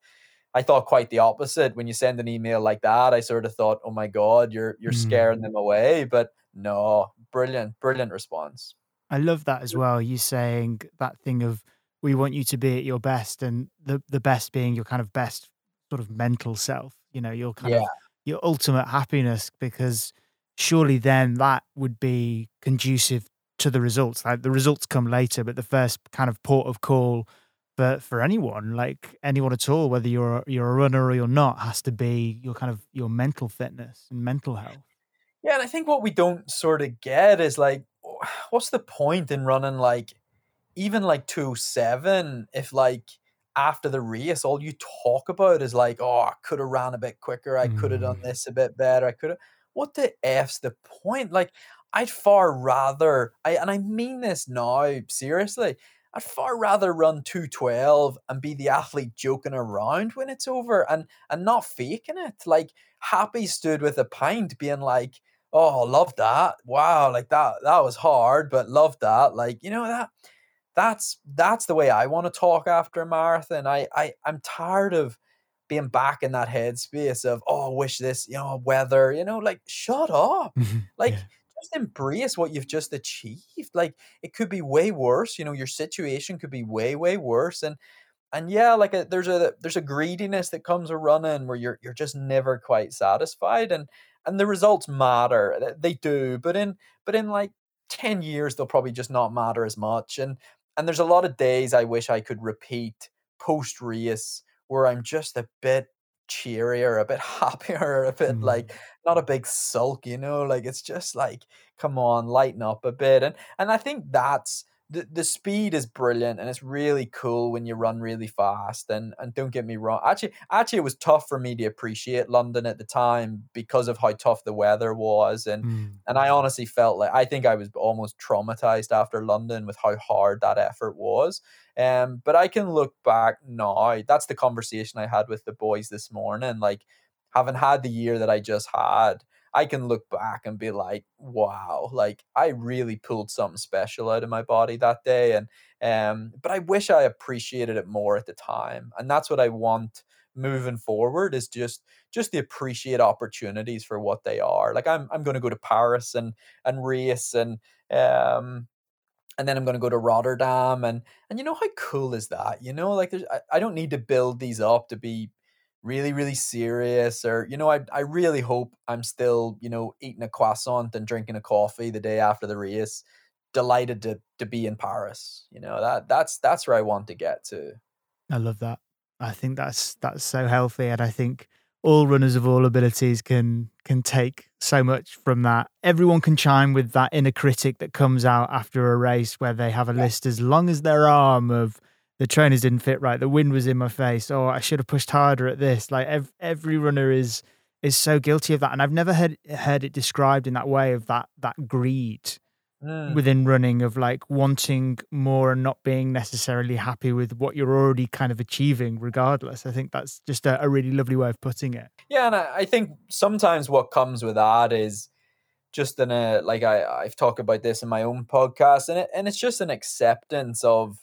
I thought quite the opposite. When you send an email like that, I sort of thought, "Oh my god, you're you're Mm. scaring them away." But no, brilliant, brilliant response. I love that as well. You saying that thing of we want you to be at your best, and the the best being your kind of best sort of mental self. You know, your kind of your ultimate happiness, because surely then that would be conducive to the results. Like the results come later, but the first kind of port of call for for anyone, like anyone at all, whether you're you're a runner or you're not, has to be your kind of your mental fitness and mental health. Yeah, and I think what we don't sort of get is like, (sighs) what's the point in running like even like two oh seven if like after the race all you talk about is like, oh, I could have ran a bit quicker, I could have done mm. this a bit better, I could have. What the f's the point? Like, I'd far rather, I and I mean this now seriously. I'd far rather run 212 and be the athlete joking around when it's over and and not faking it. Like happy stood with a pint being like, oh, love that. Wow, like that that was hard, but love that. Like, you know, that that's that's the way I want to talk after a marathon. I, I I'm tired of being back in that headspace of, oh, wish this, you know, weather, you know, like shut up. (laughs) Like just embrace what you've just achieved. Like it could be way worse. You know, your situation could be way, way worse. And and yeah, like a, there's a there's a greediness that comes with running where you're you're just never quite satisfied. And and the results matter. They do. But in but in like 10 years they'll probably just not matter as much. And and there's a lot of days I wish I could repeat post race where I'm just a bit cheerier, a bit (laughs) happier, a bit mm-hmm. like not a big sulk, you know, like it's just like, come on, lighten up a bit. And and I think that's the, the speed is brilliant and it's really cool when you run really fast and and don't get me wrong actually actually it was tough for me to appreciate london at the time because of how tough the weather was and and i honestly felt like i think i was almost traumatized after london with how hard that effort was um but i can look back now that's the conversation i had with the boys this morning like having had the year that i just had I can look back and be like, wow, like I really pulled something special out of my body that day. And um, but I wish I appreciated it more at the time. And that's what I want moving forward is just just to appreciate opportunities for what they are. Like I'm I'm gonna go to Paris and and race and um and then I'm going to go to Rotterdam and and you know how cool is that? You know, like there's I, I don't need to build these up to be really really serious or you know I I really hope I'm still, you know, eating a croissant and drinking a coffee the day after the race delighted to to be in Paris. You know, that that's that's where I want to get to. I love that. I think that's that's so healthy, and I think all runners of all abilities can can take so much from that. Everyone can chime with that inner critic that comes out after a race where they have a list as long as their arm of the trainers didn't fit right, the wind was in my face, or I should have pushed harder at this. Like ev- every runner is is so guilty of that, and I've never heard heard it described in that way of that that greed Mm. within running of like wanting more and not being necessarily happy with what you're already kind of achieving regardless i think that's just a, a really lovely way of putting it Yeah, and I, I think sometimes what comes with that is just in a like I I've talked about this in my own podcast, and it and it's just an acceptance of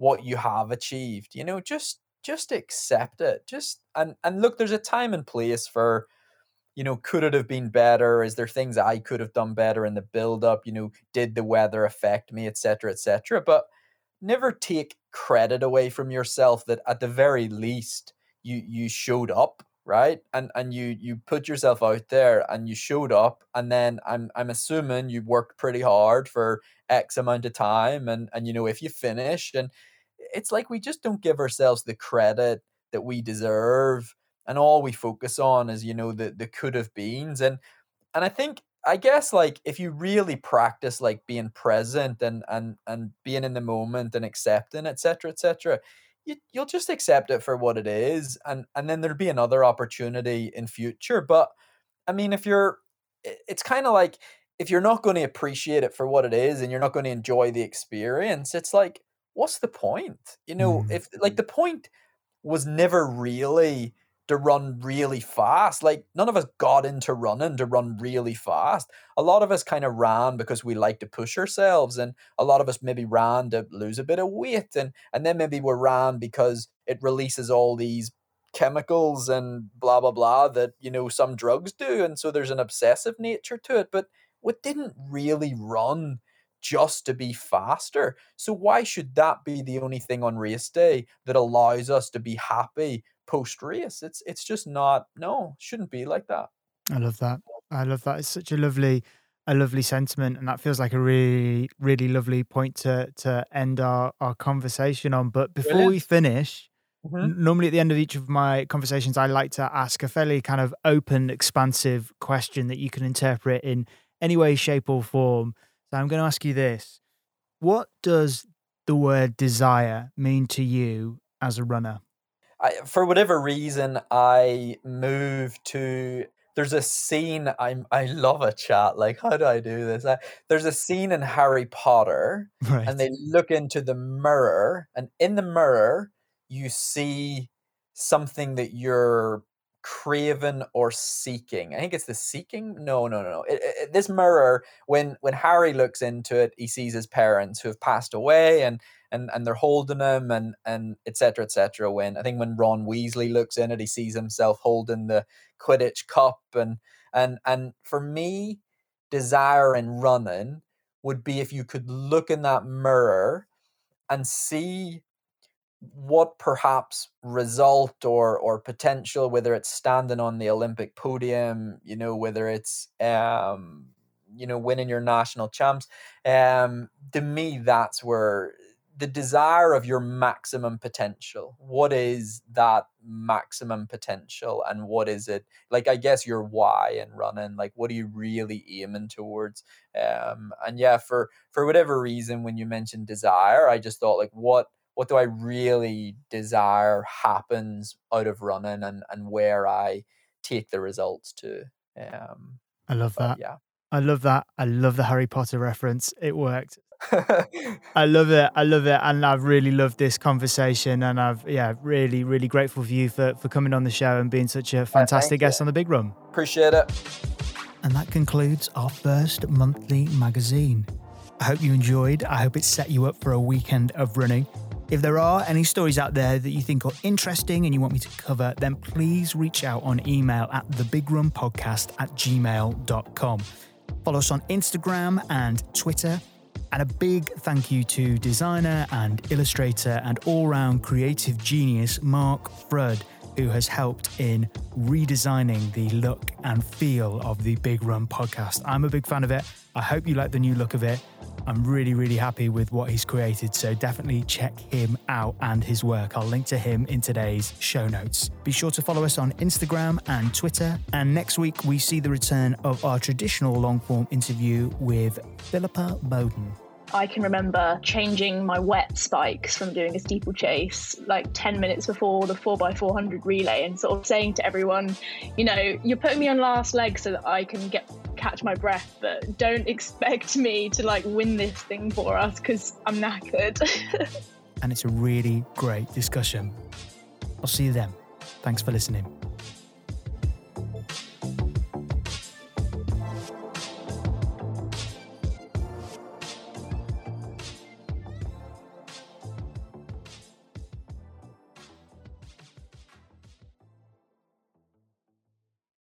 what you have achieved. You know, just just accept it. Just and and look, there's a time and place for you know, could it have been better? Is there things I could have done better in the build up? You know, did the weather affect me, etc., etc. But never take credit away from yourself that at the very least you you showed up, right? And and you you put yourself out there and you showed up and then I'm I'm assuming you worked pretty hard for X amount of time and and you know if you finished and it's like we just don't give ourselves the credit that we deserve and all we focus on is you know the the could have beens and and i think i guess like if you really practice like being present and and and being in the moment and accepting etc etc you, you'll just accept it for what it is and and then there'll be another opportunity in future but i mean if you're it's kind of like if you're not going to appreciate it for what it is and you're not going to enjoy the experience it's like what's the point you know mm. if like the point was never really to run really fast. Like none of us got into running to run really fast. A lot of us kind of ran because we like to push ourselves, and a lot of us maybe ran to lose a bit of weight, and and then maybe we ran because it releases all these chemicals and blah blah blah that you know some drugs do, and so there's an obsessive nature to it. But we didn't really run just to be faster. So why should that be the only thing on race day that allows us to be happy post race? It's it's just not no, shouldn't be like that. I love that. I love that. It's such a lovely, a lovely sentiment, and that feels like a really, really lovely point to to end our our conversation on. But before we Brilliant. finish, Mhm. n- normally at the end of each of my conversations, I like to ask a fairly kind of open, expansive question that you can interpret in any way, shape, or form. So I'm going to ask you this: What does the word desire mean to you as a runner? I, for whatever reason, I move to. There's a scene. I'm. I love a chat. Like, how do I do this? I, there's a scene in Harry Potter, (laughs) Right. and they look into the mirror, and in the mirror, you see something that you're craving or seeking. I think it's the seeking. No, no, no, no. It- it- this mirror, when when Harry looks into it, he sees his parents who have passed away, and and and they're holding him, and and etc. etc. When I think when Ron Weasley looks in it, he sees himself holding the Quidditch cup, and and and for me, desire and running would be if you could look in that mirror and see what perhaps result or or potential whether it's standing on the olympic podium you know whether it's um you know winning your national champs um to me that's where the desire of your maximum potential what is that maximum potential and what is it like i guess your why in running like what are you really aiming towards? Um and yeah for for whatever reason when you mentioned desire i just thought like what what do I really desire happens out of running and, and where I take the results to. Um, I love that. yeah. I love that. I love the Harry Potter reference. It worked. (laughs) I love it. I love it. And I've really loved this conversation. And I've, yeah, really, really grateful for you for, for coming on the show and being such a fantastic guest on the Big Run. Appreciate it. And that concludes our first monthly magazine. I hope you enjoyed. I hope it set you up for a weekend of running. If there are any stories out there that you think are interesting and you want me to cover, then please reach out on email at thebigrunpodcast at gmail.com. Follow us on Instagram and Twitter. And a big thank you to designer and illustrator and all round creative genius Mark Frudd, who has helped in redesigning the look and feel of the Big Run podcast. I'm a big fan of it. I hope you like the new look of it. I'm really, really happy with what he's created, so definitely check him out and his work. I'll link to him in today's show notes. Be sure to follow us on Instagram and Twitter. And next week, we see the return of our traditional long form interview with Philippa Bowden. I can remember changing my wet spikes from doing a steeplechase like 10 minutes before the 4x400 relay and sort of saying to everyone, you know, you're putting me on last leg so that I can get catch my breath, but don't expect me to like win this thing for us because I'm knackered. (laughs) and it's a really great discussion. I'll see you then. Thanks for listening.